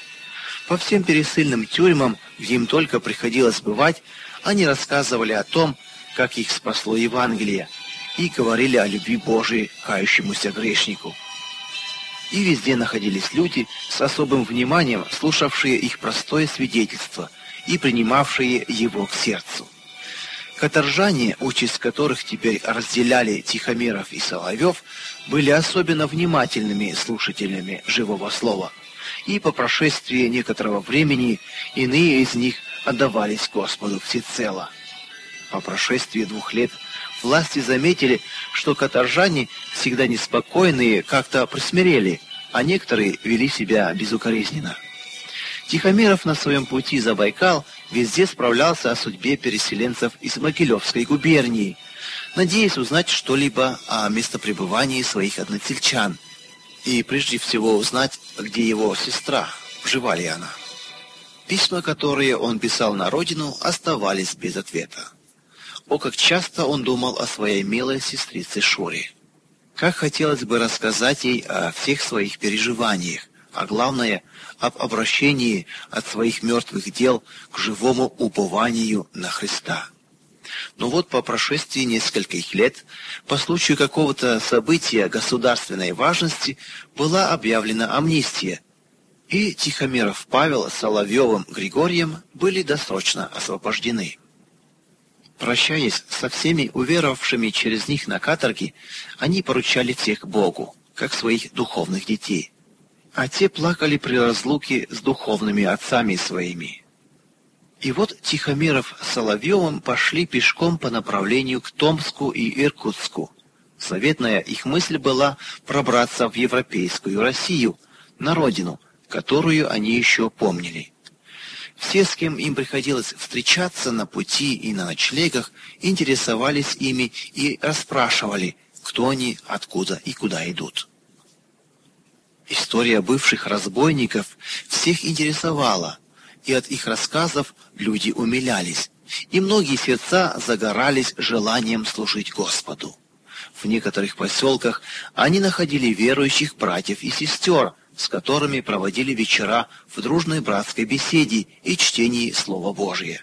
По всем пересыльным тюрьмам, где им только приходилось бывать, они рассказывали о том, как их спасло Евангелие, и говорили о любви Божией кающемуся грешнику. И везде находились люди с особым вниманием, слушавшие их простое свидетельство и принимавшие его к сердцу. Каторжане, участь которых теперь разделяли Тихомиров и Соловьев, были особенно внимательными слушателями живого слова, и по прошествии некоторого времени иные из них отдавались Господу всецело. По прошествии двух лет власти заметили, что каторжане, всегда неспокойные, как-то присмирели, а некоторые вели себя безукоризненно. Тихомиров на своем пути за Байкал везде справлялся о судьбе переселенцев из Могилевской губернии, надеясь узнать что-либо о местопребывании своих односельчан, и прежде всего узнать, где его сестра, жива ли она. Письма, которые он писал на родину, оставались без ответа. О, как часто он думал о своей милой сестрице Шуре. Как хотелось бы рассказать ей о всех своих переживаниях, а главное, об обращении от своих мертвых дел к живому упованию на Христа. Но вот по прошествии нескольких лет, по случаю какого-то события государственной важности, была объявлена амнистия, и Тихомиров Павел с Соловьевым Григорием были досрочно освобождены. Прощаясь со всеми уверовавшими через них на каторге, они поручали всех Богу, как своих духовных детей а те плакали при разлуке с духовными отцами своими. И вот Тихомиров с Соловьевым пошли пешком по направлению к Томску и Иркутску. Заветная их мысль была пробраться в европейскую Россию, на родину, которую они еще помнили. Все, с кем им приходилось встречаться на пути и на ночлегах, интересовались ими и расспрашивали, кто они, откуда и куда идут. История бывших разбойников всех интересовала, и от их рассказов люди умилялись, и многие сердца загорались желанием служить Господу. В некоторых поселках они находили верующих братьев и сестер, с которыми проводили вечера в дружной братской беседе и чтении Слова Божия.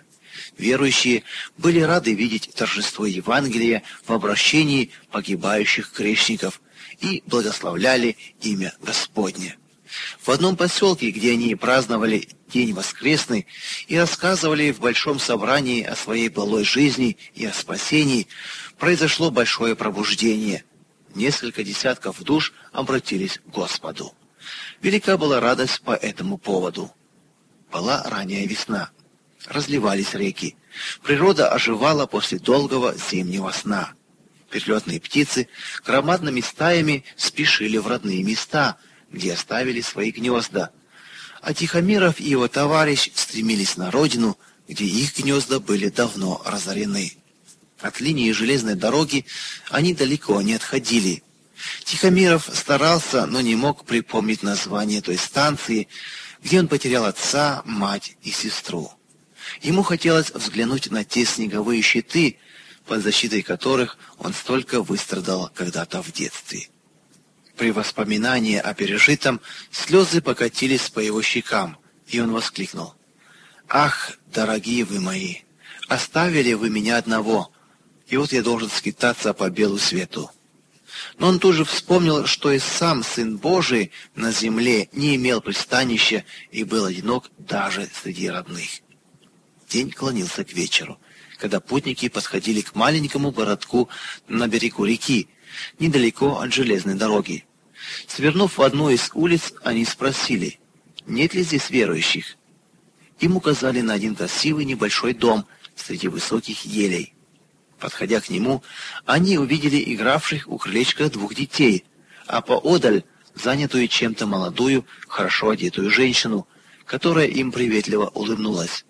Верующие были рады видеть торжество Евангелия в обращении погибающих грешников и благословляли имя Господне. В одном поселке, где они праздновали День Воскресный и рассказывали в большом собрании о своей былой жизни и о спасении, произошло большое пробуждение. Несколько десятков душ обратились к Господу. Велика была радость по этому поводу. Была ранняя весна. Разливались реки. Природа оживала после долгого зимнего сна перелетные птицы громадными стаями спешили в родные места, где оставили свои гнезда. А Тихомиров и его товарищ стремились на родину, где их гнезда были давно разорены. От линии железной дороги они далеко не отходили. Тихомиров старался, но не мог припомнить название той станции, где он потерял отца, мать и сестру. Ему хотелось взглянуть на те снеговые щиты, под защитой которых он столько выстрадал когда-то в детстве. При воспоминании о пережитом слезы покатились по его щекам, и он воскликнул. «Ах, дорогие вы мои, оставили вы меня одного, и вот я должен скитаться по белу свету. Но он тут же вспомнил, что и сам Сын Божий на земле не имел пристанища и был одинок даже среди родных. День клонился к вечеру, когда путники подходили к маленькому городку на берегу реки, недалеко от железной дороги. Свернув в одну из улиц, они спросили, нет ли здесь верующих. Им указали на один красивый небольшой дом среди высоких елей. Подходя к нему, они увидели игравших у крылечка двух детей, а поодаль занятую чем-то молодую, хорошо одетую женщину, которая им приветливо улыбнулась.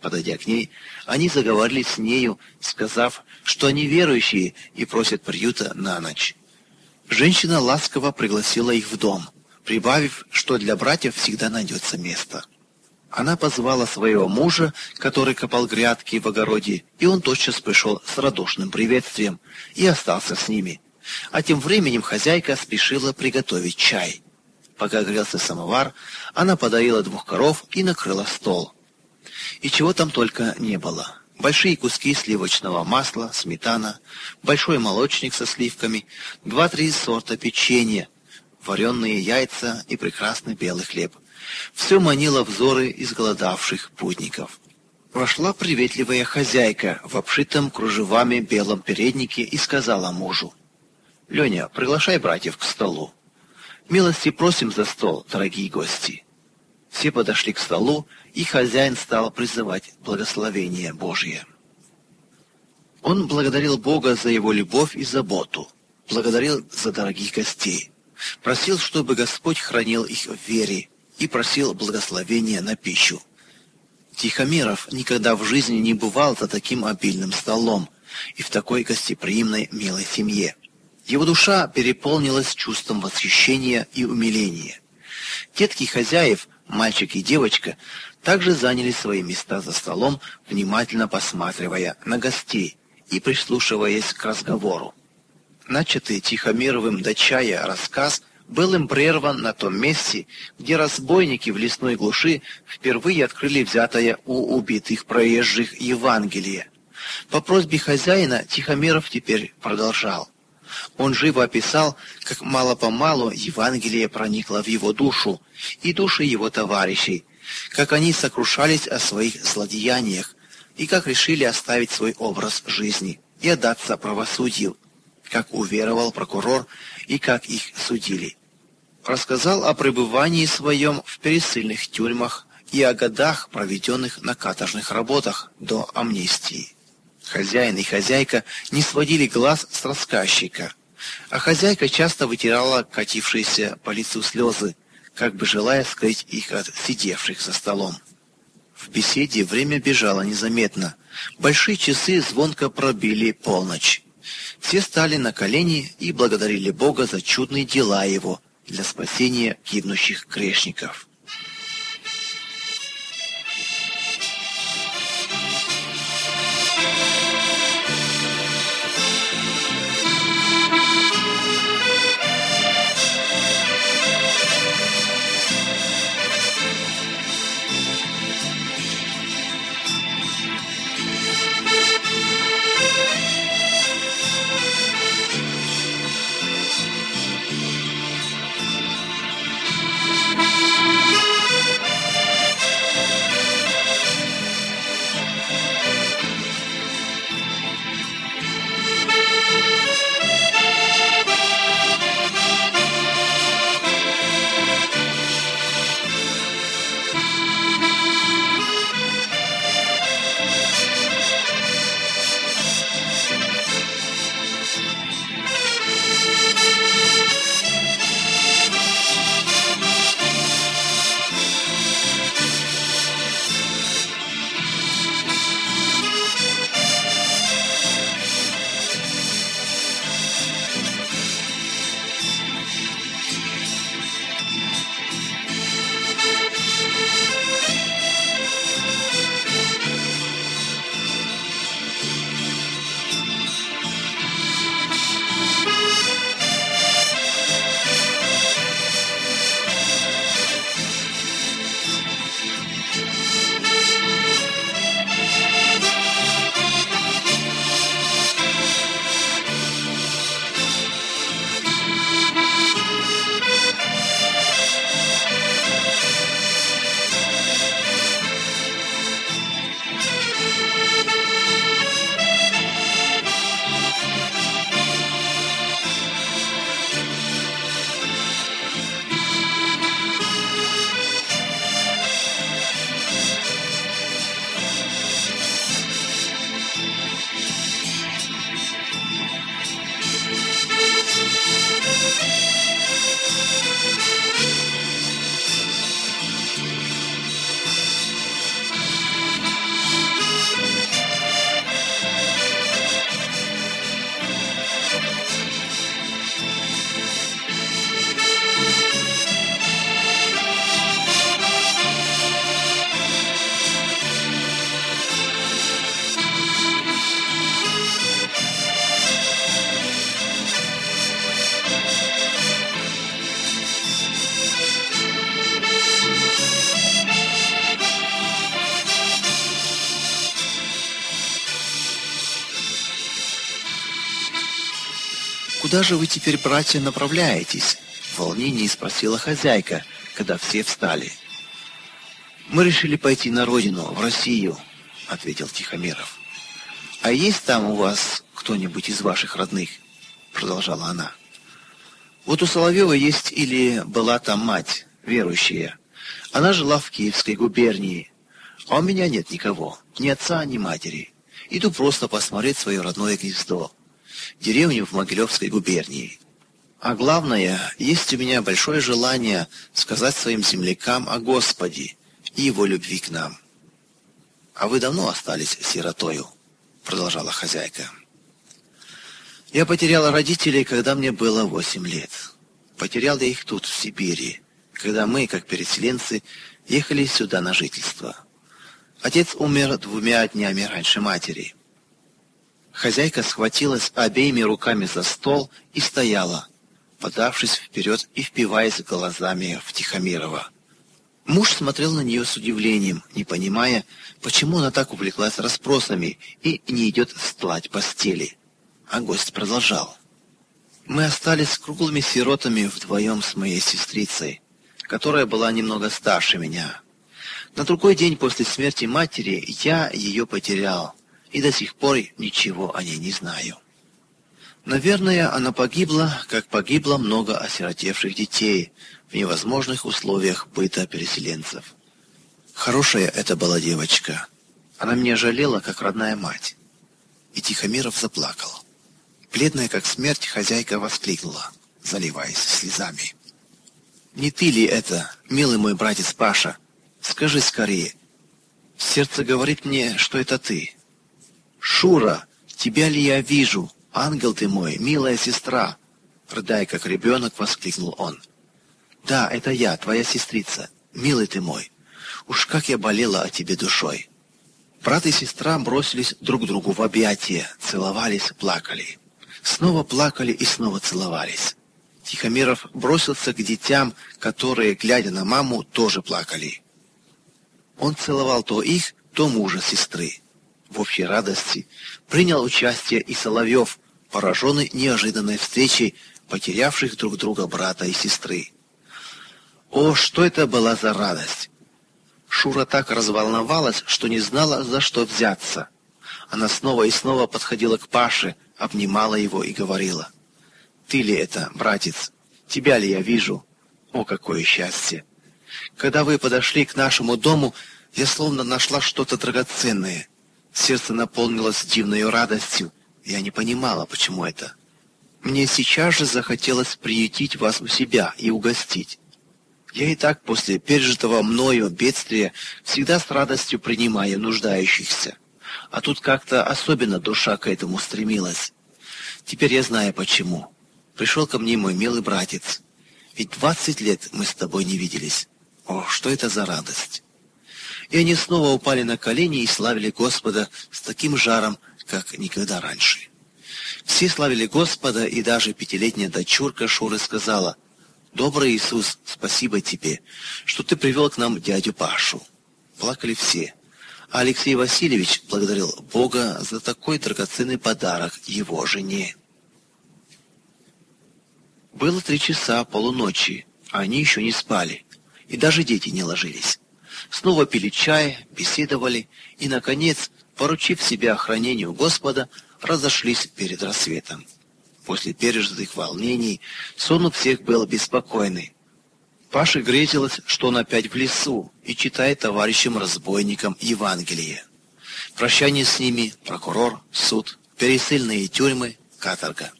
Подойдя к ней, они заговорили с нею, сказав, что они верующие и просят приюта на ночь. Женщина ласково пригласила их в дом, прибавив, что для братьев всегда найдется место. Она позвала своего мужа, который копал грядки в огороде, и он тотчас пришел с радушным приветствием и остался с ними. А тем временем хозяйка спешила приготовить чай. Пока грелся самовар, она подоила двух коров и накрыла стол. И чего там только не было. Большие куски сливочного масла, сметана, большой молочник со сливками, два-три сорта печенья, вареные яйца и прекрасный белый хлеб. Все манило взоры изголодавших путников. Вошла приветливая хозяйка в обшитом кружевами белом переднике и сказала мужу. «Леня, приглашай братьев к столу. Милости просим за стол, дорогие гости». Все подошли к столу, и хозяин стал призывать благословение Божье. Он благодарил Бога за его любовь и заботу, благодарил за дорогих гостей, просил, чтобы Господь хранил их в вере, и просил благословения на пищу. Тихомиров никогда в жизни не бывал за таким обильным столом и в такой гостеприимной милой семье. Его душа переполнилась чувством восхищения и умиления. Детки хозяев, мальчик и девочка, также заняли свои места за столом, внимательно посматривая на гостей и прислушиваясь к разговору. Начатый Тихомировым до чая рассказ был им прерван на том месте, где разбойники в лесной глуши впервые открыли взятое у убитых проезжих Евангелие. По просьбе хозяина Тихомиров теперь продолжал. Он живо описал, как мало-помалу Евангелие проникло в его душу и души его товарищей, как они сокрушались о своих злодеяниях и как решили оставить свой образ жизни и отдаться правосудию, как уверовал прокурор и как их судили рассказал о пребывании своем в пересыльных тюрьмах и о годах, проведенных на каторжных работах до амнистии. Хозяин и хозяйка не сводили глаз с рассказчика, а хозяйка часто вытирала катившиеся по лицу слезы, как бы желая скрыть их от сидевших за столом. В беседе время бежало незаметно. Большие часы звонко пробили полночь. Все стали на колени и благодарили Бога за чудные дела Его – для спасения гибнущих грешников. «Куда же вы теперь, братья, направляетесь?» В волнении спросила хозяйка, когда все встали. «Мы решили пойти на родину, в Россию», — ответил Тихомиров. «А есть там у вас кто-нибудь из ваших родных?» — продолжала она. «Вот у Соловьева есть или была там мать, верующая. Она жила в Киевской губернии, а у меня нет никого, ни отца, ни матери. Иду просто посмотреть свое родное гнездо, деревню в Могилевской губернии. А главное, есть у меня большое желание сказать своим землякам о Господе и Его любви к нам. «А вы давно остались сиротою?» — продолжала хозяйка. «Я потеряла родителей, когда мне было восемь лет. Потерял я их тут, в Сибири, когда мы, как переселенцы, ехали сюда на жительство. Отец умер двумя днями раньше матери. Хозяйка схватилась обеими руками за стол и стояла, подавшись вперед и впиваясь глазами в Тихомирова. Муж смотрел на нее с удивлением, не понимая, почему она так увлеклась расспросами и не идет стлать постели. А гость продолжал. «Мы остались круглыми сиротами вдвоем с моей сестрицей, которая была немного старше меня. На другой день после смерти матери я ее потерял, и до сих пор ничего о ней не знаю. Наверное, она погибла, как погибло много осиротевших детей в невозможных условиях быта переселенцев. Хорошая это была девочка. Она меня жалела, как родная мать. И Тихомиров заплакал. Бледная, как смерть, хозяйка воскликнула, заливаясь слезами. «Не ты ли это, милый мой братец Паша? Скажи скорее. Сердце говорит мне, что это ты. Шура, тебя ли я вижу? Ангел ты мой, милая сестра!» Рыдая, как ребенок, воскликнул он. «Да, это я, твоя сестрица. Милый ты мой. Уж как я болела о тебе душой!» Брат и сестра бросились друг другу в объятия, целовались, плакали. Снова плакали и снова целовались. Тихомиров бросился к детям, которые, глядя на маму, тоже плакали. Он целовал то их, то мужа сестры. В общей радости принял участие и Соловьев, пораженный неожиданной встречей потерявших друг друга брата и сестры. О, что это была за радость! Шура так разволновалась, что не знала, за что взяться. Она снова и снова подходила к Паше, обнимала его и говорила. «Ты ли это, братец? Тебя ли я вижу? О, какое счастье! Когда вы подошли к нашему дому, я словно нашла что-то драгоценное. Сердце наполнилось дивной радостью. Я не понимала, почему это. Мне сейчас же захотелось приютить вас у себя и угостить. Я и так после пережитого мною бедствия всегда с радостью принимаю нуждающихся. А тут как-то особенно душа к этому стремилась. Теперь я знаю почему. Пришел ко мне мой милый братец. Ведь двадцать лет мы с тобой не виделись. О, что это за радость! И они снова упали на колени и славили Господа с таким жаром, как никогда раньше. Все славили Господа, и даже пятилетняя дочурка Шуры сказала, «Добрый Иисус, спасибо тебе, что ты привел к нам дядю Пашу». Плакали все. А Алексей Васильевич благодарил Бога за такой драгоценный подарок его жене. Было три часа полуночи, а они еще не спали, и даже дети не ложились. Снова пили чай, беседовали и, наконец, поручив себя охранению Господа, разошлись перед рассветом. После пережитых волнений сон у всех был беспокойный. Паше грезилось, что он опять в лесу и читает товарищам-разбойникам Евангелие. Прощание с ними, прокурор, суд, пересыльные тюрьмы, каторга.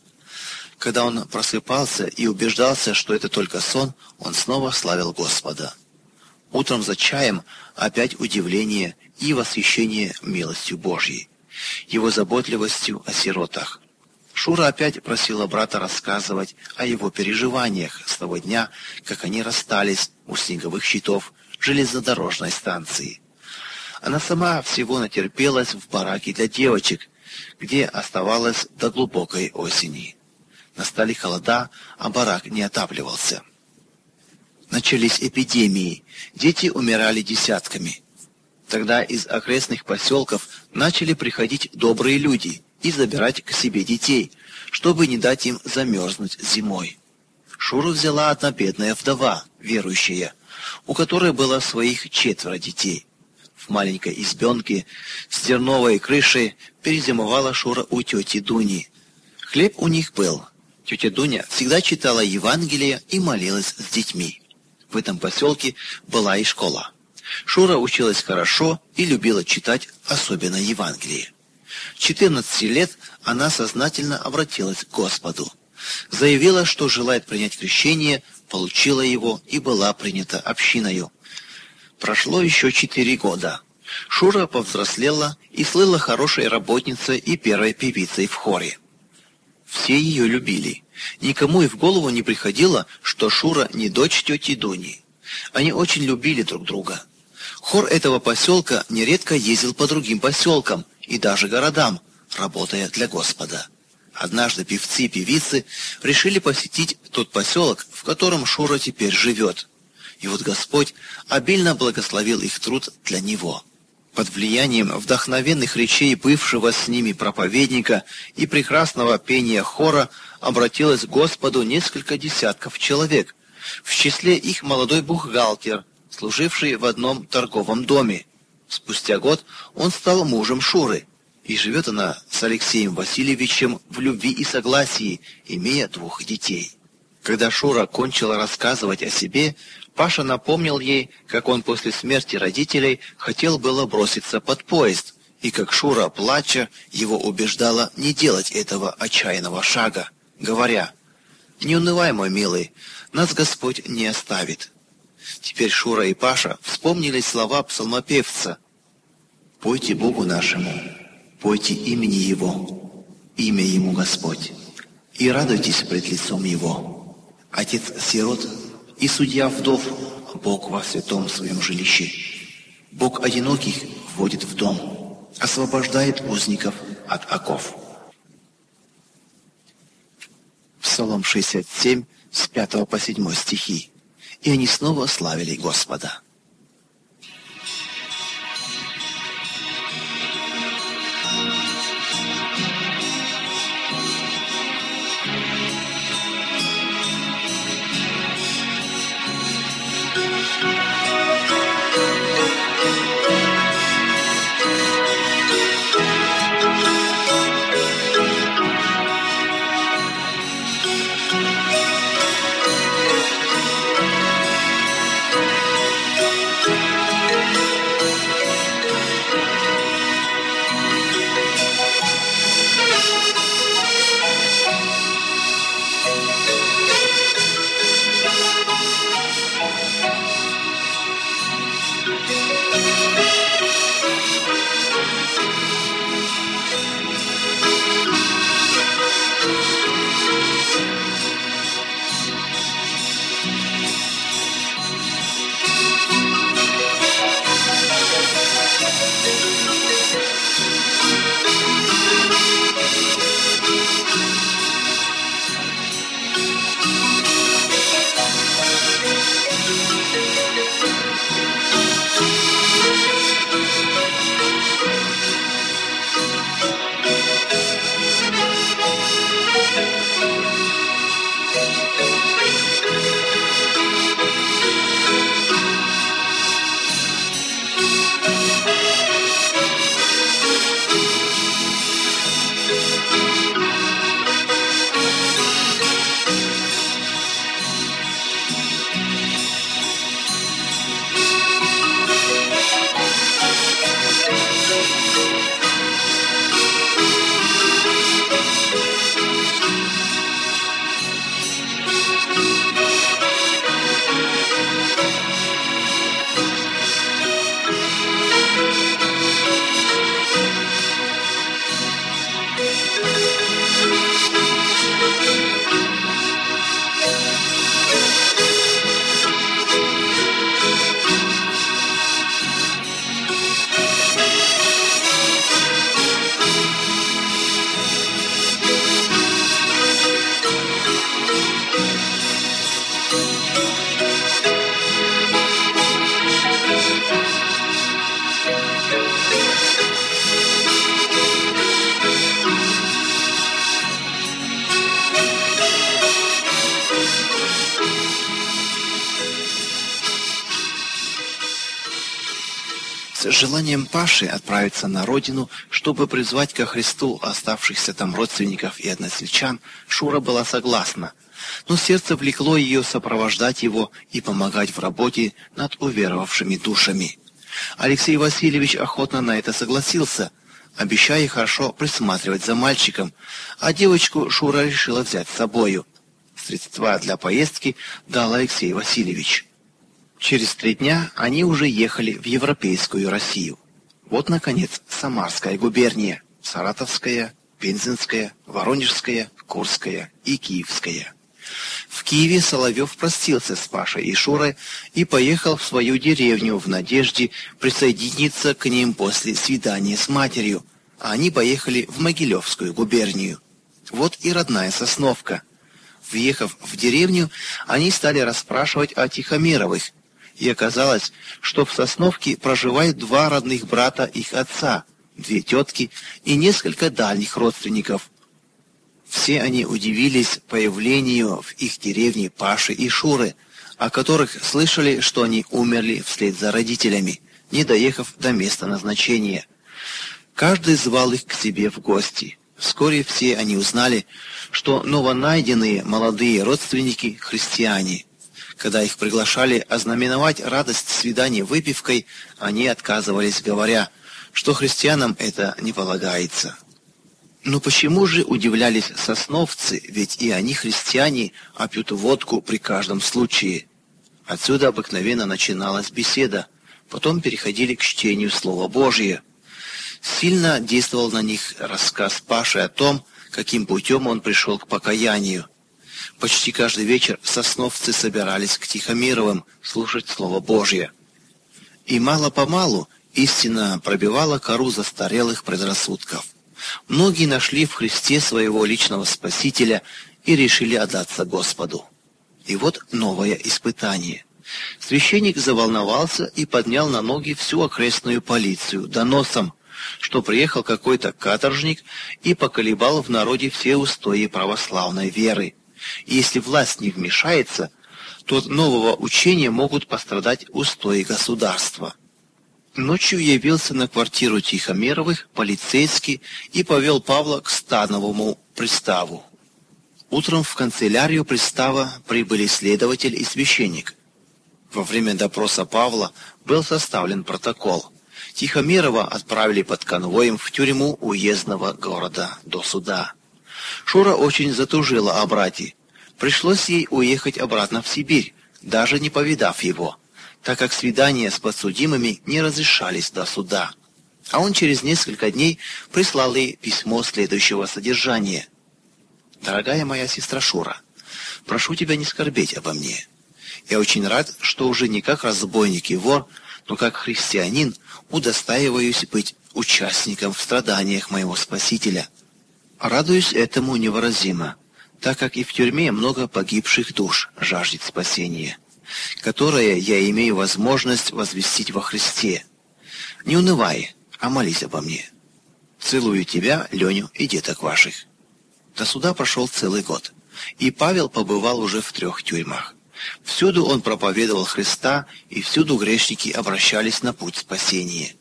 Когда он просыпался и убеждался, что это только сон, он снова славил Господа. Утром за чаем опять удивление и восхищение милостью Божьей, его заботливостью о сиротах. Шура опять просила брата рассказывать о его переживаниях с того дня, как они расстались у снеговых щитов железнодорожной станции. Она сама всего натерпелась в бараке для девочек, где оставалась до глубокой осени. Настали холода, а барак не отапливался. Начались эпидемии, дети умирали десятками. Тогда из окрестных поселков начали приходить добрые люди и забирать к себе детей, чтобы не дать им замерзнуть зимой. Шуру взяла одна бедная вдова, верующая, у которой было своих четверо детей. В маленькой избенке с терновой крышей перезимовала Шура у тети Дуни. Хлеб у них был. Тетя Дуня всегда читала Евангелие и молилась с детьми. В этом поселке была и школа. Шура училась хорошо и любила читать, особенно Евангелие. 14 лет она сознательно обратилась к Господу. Заявила, что желает принять крещение, получила его и была принята общиною. Прошло еще четыре года. Шура повзрослела и слыла хорошей работницей и первой певицей в хоре. Все ее любили. Никому и в голову не приходило, что Шура не дочь тети Дуни. Они очень любили друг друга. Хор этого поселка нередко ездил по другим поселкам и даже городам, работая для Господа. Однажды певцы и певицы решили посетить тот поселок, в котором Шура теперь живет. И вот Господь обильно благословил их труд для него. Под влиянием вдохновенных речей бывшего с ними проповедника и прекрасного пения хора обратилось к Господу несколько десятков человек. В числе их молодой бухгалтер, служивший в одном торговом доме. Спустя год он стал мужем Шуры, и живет она с Алексеем Васильевичем в любви и согласии, имея двух детей. Когда Шура кончила рассказывать о себе, Паша напомнил ей, как он после смерти родителей хотел было броситься под поезд, и как Шура, плача, его убеждала не делать этого отчаянного шага, говоря, «Не унывай, мой милый, нас Господь не оставит». Теперь Шура и Паша вспомнили слова псалмопевца «Пойте Богу нашему, пойте имени Его, имя Ему Господь, и радуйтесь пред лицом Его. Отец сирот и судья вдов, Бог во святом своем жилище. Бог одиноких вводит в дом, освобождает узников от оков». Псалом 67, с 5 по 7 стихи и они снова славили Господа. Паши отправиться на родину, чтобы призвать ко Христу оставшихся там родственников и односельчан, Шура была согласна, но сердце влекло ее сопровождать его и помогать в работе над уверовавшими душами. Алексей Васильевич охотно на это согласился, обещая хорошо присматривать за мальчиком, а девочку Шура решила взять с собою. Средства для поездки дал Алексей Васильевич. Через три дня они уже ехали в европейскую Россию. Вот, наконец, Самарская губерния, Саратовская, Пензенская, Воронежская, Курская и Киевская. В Киеве Соловьев простился с Пашей и Шурой и поехал в свою деревню в надежде присоединиться к ним после свидания с матерью, а они поехали в Могилевскую губернию. Вот и родная Сосновка. Въехав в деревню, они стали расспрашивать о Тихомировых, и оказалось, что в Сосновке проживают два родных брата их отца, две тетки и несколько дальних родственников. Все они удивились появлению в их деревне Паши и Шуры, о которых слышали, что они умерли вслед за родителями, не доехав до места назначения. Каждый звал их к себе в гости. Вскоре все они узнали, что новонайденные молодые родственники – христиане – когда их приглашали ознаменовать радость свидания выпивкой, они отказывались, говоря, что христианам это не полагается. Но почему же удивлялись сосновцы, ведь и они христиане, а пьют водку при каждом случае? Отсюда обыкновенно начиналась беседа, потом переходили к чтению Слова Божия. Сильно действовал на них рассказ Паши о том, каким путем он пришел к покаянию. Почти каждый вечер сосновцы собирались к Тихомировым слушать Слово Божье. И мало-помалу истина пробивала кору застарелых предрассудков. Многие нашли в Христе своего личного Спасителя и решили отдаться Господу. И вот новое испытание. Священник заволновался и поднял на ноги всю окрестную полицию доносом, что приехал какой-то каторжник и поколебал в народе все устои православной веры. И если власть не вмешается, то от нового учения могут пострадать устои государства. Ночью явился на квартиру Тихомировых полицейский и повел Павла к Становому приставу. Утром в канцелярию пристава прибыли следователь и священник. Во время допроса Павла был составлен протокол. Тихомирова отправили под конвоем в тюрьму уездного города до суда. Шура очень затужила о брате. Пришлось ей уехать обратно в Сибирь, даже не повидав его, так как свидания с подсудимыми не разрешались до суда. А он через несколько дней прислал ей письмо следующего содержания. «Дорогая моя сестра Шура, прошу тебя не скорбеть обо мне. Я очень рад, что уже не как разбойник и вор, но как христианин удостаиваюсь быть участником в страданиях моего Спасителя». Радуюсь этому невыразимо, так как и в тюрьме много погибших душ жаждет спасения, которое я имею возможность возвестить во Христе. Не унывай, а молись обо мне. Целую тебя, Леню и деток ваших. До суда прошел целый год, и Павел побывал уже в трех тюрьмах. Всюду он проповедовал Христа, и всюду грешники обращались на путь спасения.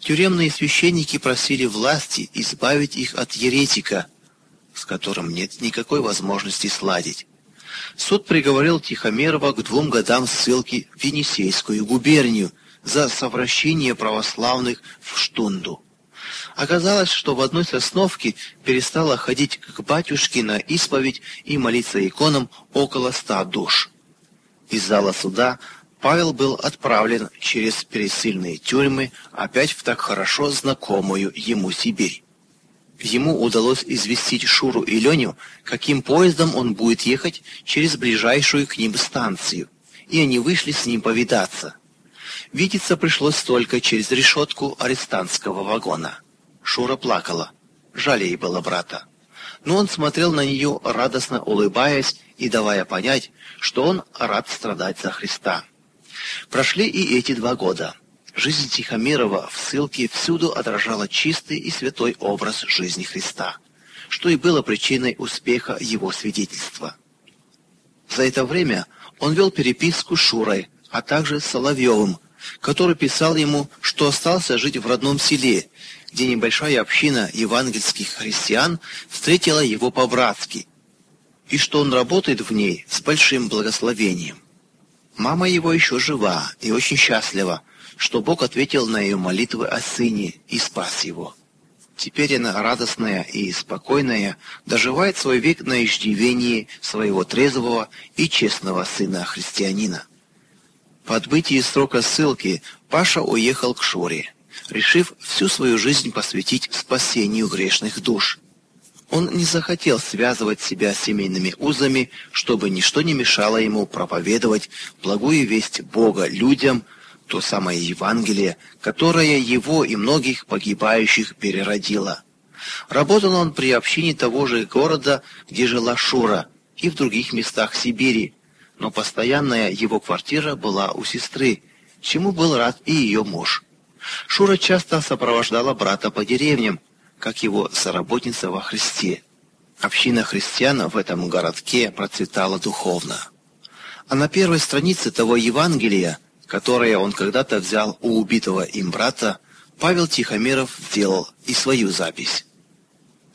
Тюремные священники просили власти избавить их от еретика, с которым нет никакой возможности сладить. Суд приговорил Тихомирова к двум годам ссылки в Енисейскую губернию за совращение православных в Штунду. Оказалось, что в одной сосновке перестала ходить к батюшке на исповедь и молиться иконам около ста душ. Из зала суда Павел был отправлен через пересыльные тюрьмы опять в так хорошо знакомую ему Сибирь. Ему удалось известить Шуру и Леню, каким поездом он будет ехать через ближайшую к ним станцию, и они вышли с ним повидаться. Видеться пришлось только через решетку арестантского вагона. Шура плакала. Жаль ей было брата. Но он смотрел на нее, радостно улыбаясь и давая понять, что он рад страдать за Христа. Прошли и эти два года. Жизнь Тихомирова в ссылке всюду отражала чистый и святой образ жизни Христа, что и было причиной успеха его свидетельства. За это время он вел переписку с Шурой, а также с Соловьевым, который писал ему, что остался жить в родном селе, где небольшая община евангельских христиан встретила его по-братски, и что он работает в ней с большим благословением. Мама его еще жива и очень счастлива, что Бог ответил на ее молитвы о сыне и спас его. Теперь она радостная и спокойная, доживает свой век на иждивении своего трезвого и честного сына-христианина. По отбытии срока ссылки Паша уехал к Шуре, решив всю свою жизнь посвятить спасению грешных душ. Он не захотел связывать себя семейными узами, чтобы ничто не мешало ему проповедовать благую весть Бога людям, то самое Евангелие, которое его и многих погибающих переродило. Работал он при общине того же города, где жила Шура, и в других местах Сибири, но постоянная его квартира была у сестры, чему был рад и ее муж. Шура часто сопровождала брата по деревням, как его соработница во Христе. Община христиан в этом городке процветала духовно. А на первой странице того Евангелия, которое он когда-то взял у убитого им брата, Павел Тихомиров сделал и свою запись.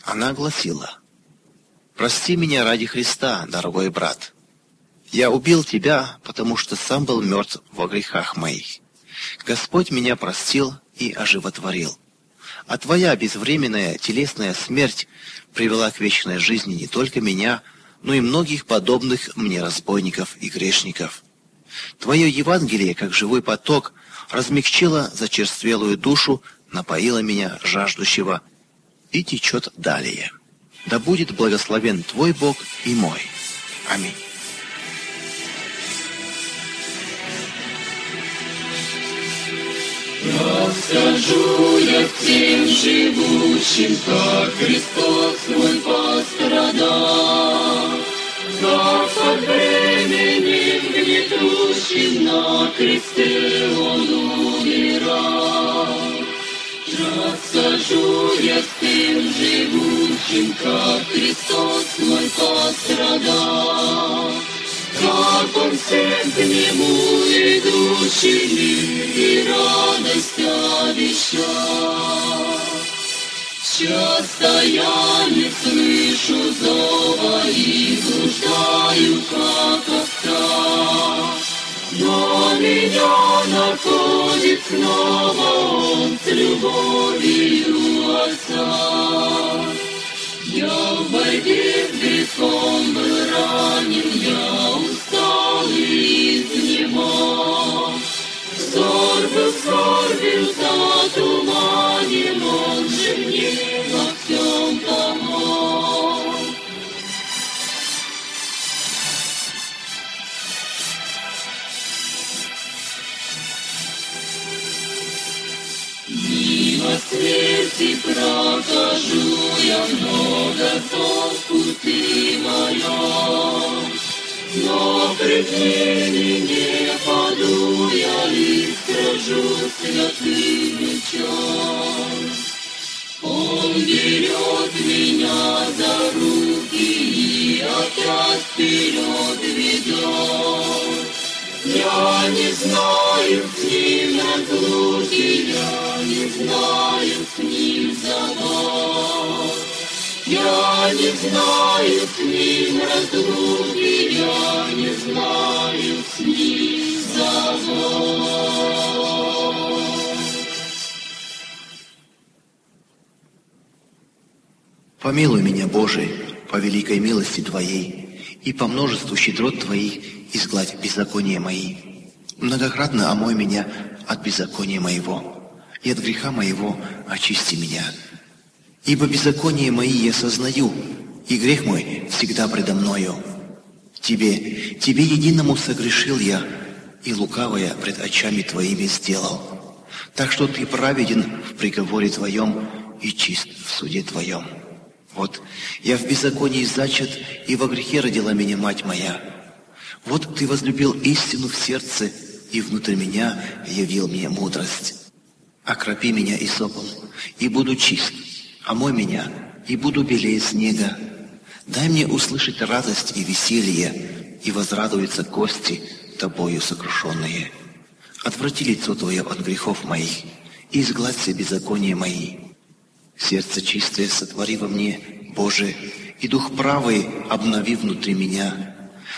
Она гласила «Прости меня ради Христа, дорогой брат». Я убил тебя, потому что сам был мертв во грехах моих. Господь меня простил и оживотворил. А твоя безвременная телесная смерть привела к вечной жизни не только меня, но и многих подобных мне разбойников и грешников. Твое Евангелие, как живой поток, размягчило зачерствелую душу, напоило меня, жаждущего, и течет далее. Да будет благословен Твой Бог и мой. Аминь. Расскажу я всем живущим, как Христос мой пострадал, как под временем гнетущим на кресте Он умирал. Расскажу я всем живущим, как Христос мой пострадал, как он всем к нему идущими и радость обещал. Часто я не слышу зова и блуждаю, как овца, но меня находит снова он с любовью Отца. Я в борьбе с грехом был ранен, я устал и изнемог. Взор был скорбен, затуманен, Смерти прохожу я много зов пути моем, но пред ними не паду я и скажу святым мечом. Он берет меня за руки и опять вперед ведет. Я не знаю с ним разлуки, я не знаю с ним забот. Я не знаю с ним разлуки, я не знаю с ним забот. Помилуй меня, Боже, по великой милости Твоей, и по множеству щедрот Твоих изгладь беззакония мои. Многократно омой меня от беззакония моего, и от греха моего очисти меня. Ибо беззаконие мои я сознаю, и грех мой всегда предо мною. Тебе, Тебе единому согрешил я, и лукавое пред очами Твоими сделал. Так что Ты праведен в приговоре Твоем и чист в суде Твоем. Вот я в беззаконии зачат, и во грехе родила меня мать моя. Вот ты возлюбил истину в сердце, и внутрь меня явил мне мудрость. Окропи меня и сопом, и буду чист, омой меня, и буду белее снега. Дай мне услышать радость и веселье, и возрадуются кости тобою сокрушенные. Отврати лицо Твое от грехов моих, и изгладься беззакония мои. Сердце чистое сотвори во мне, Боже, и дух правый обнови внутри меня.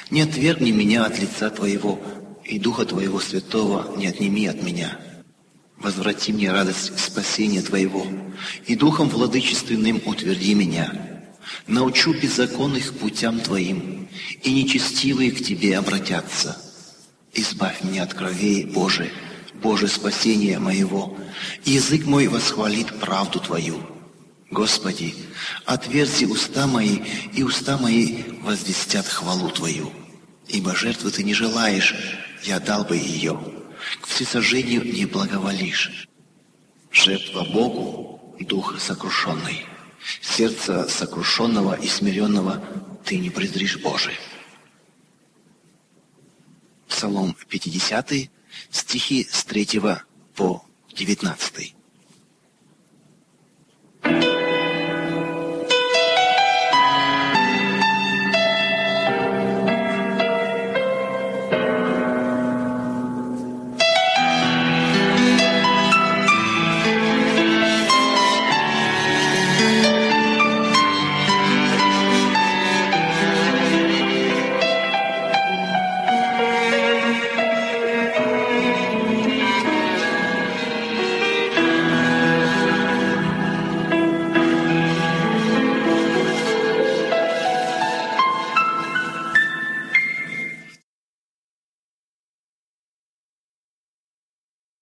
Не отвергни меня от лица Твоего, и Духа Твоего Святого не отними от меня. Возврати мне радость спасения Твоего, и Духом владычественным утверди меня. Научу беззаконных путям Твоим, и нечестивые к Тебе обратятся. Избавь меня от кровей, Боже, Боже, спасение моего, язык мой восхвалит правду Твою. Господи, отверзи уста мои, и уста мои возвестят хвалу Твою. Ибо жертвы Ты не желаешь, я дал бы ее. К всесожжению не благоволишь. Жертва Богу — дух сокрушенный. Сердце сокрушенного и смиренного Ты не презришь, Боже. Псалом 50, стихи с 3 по 19.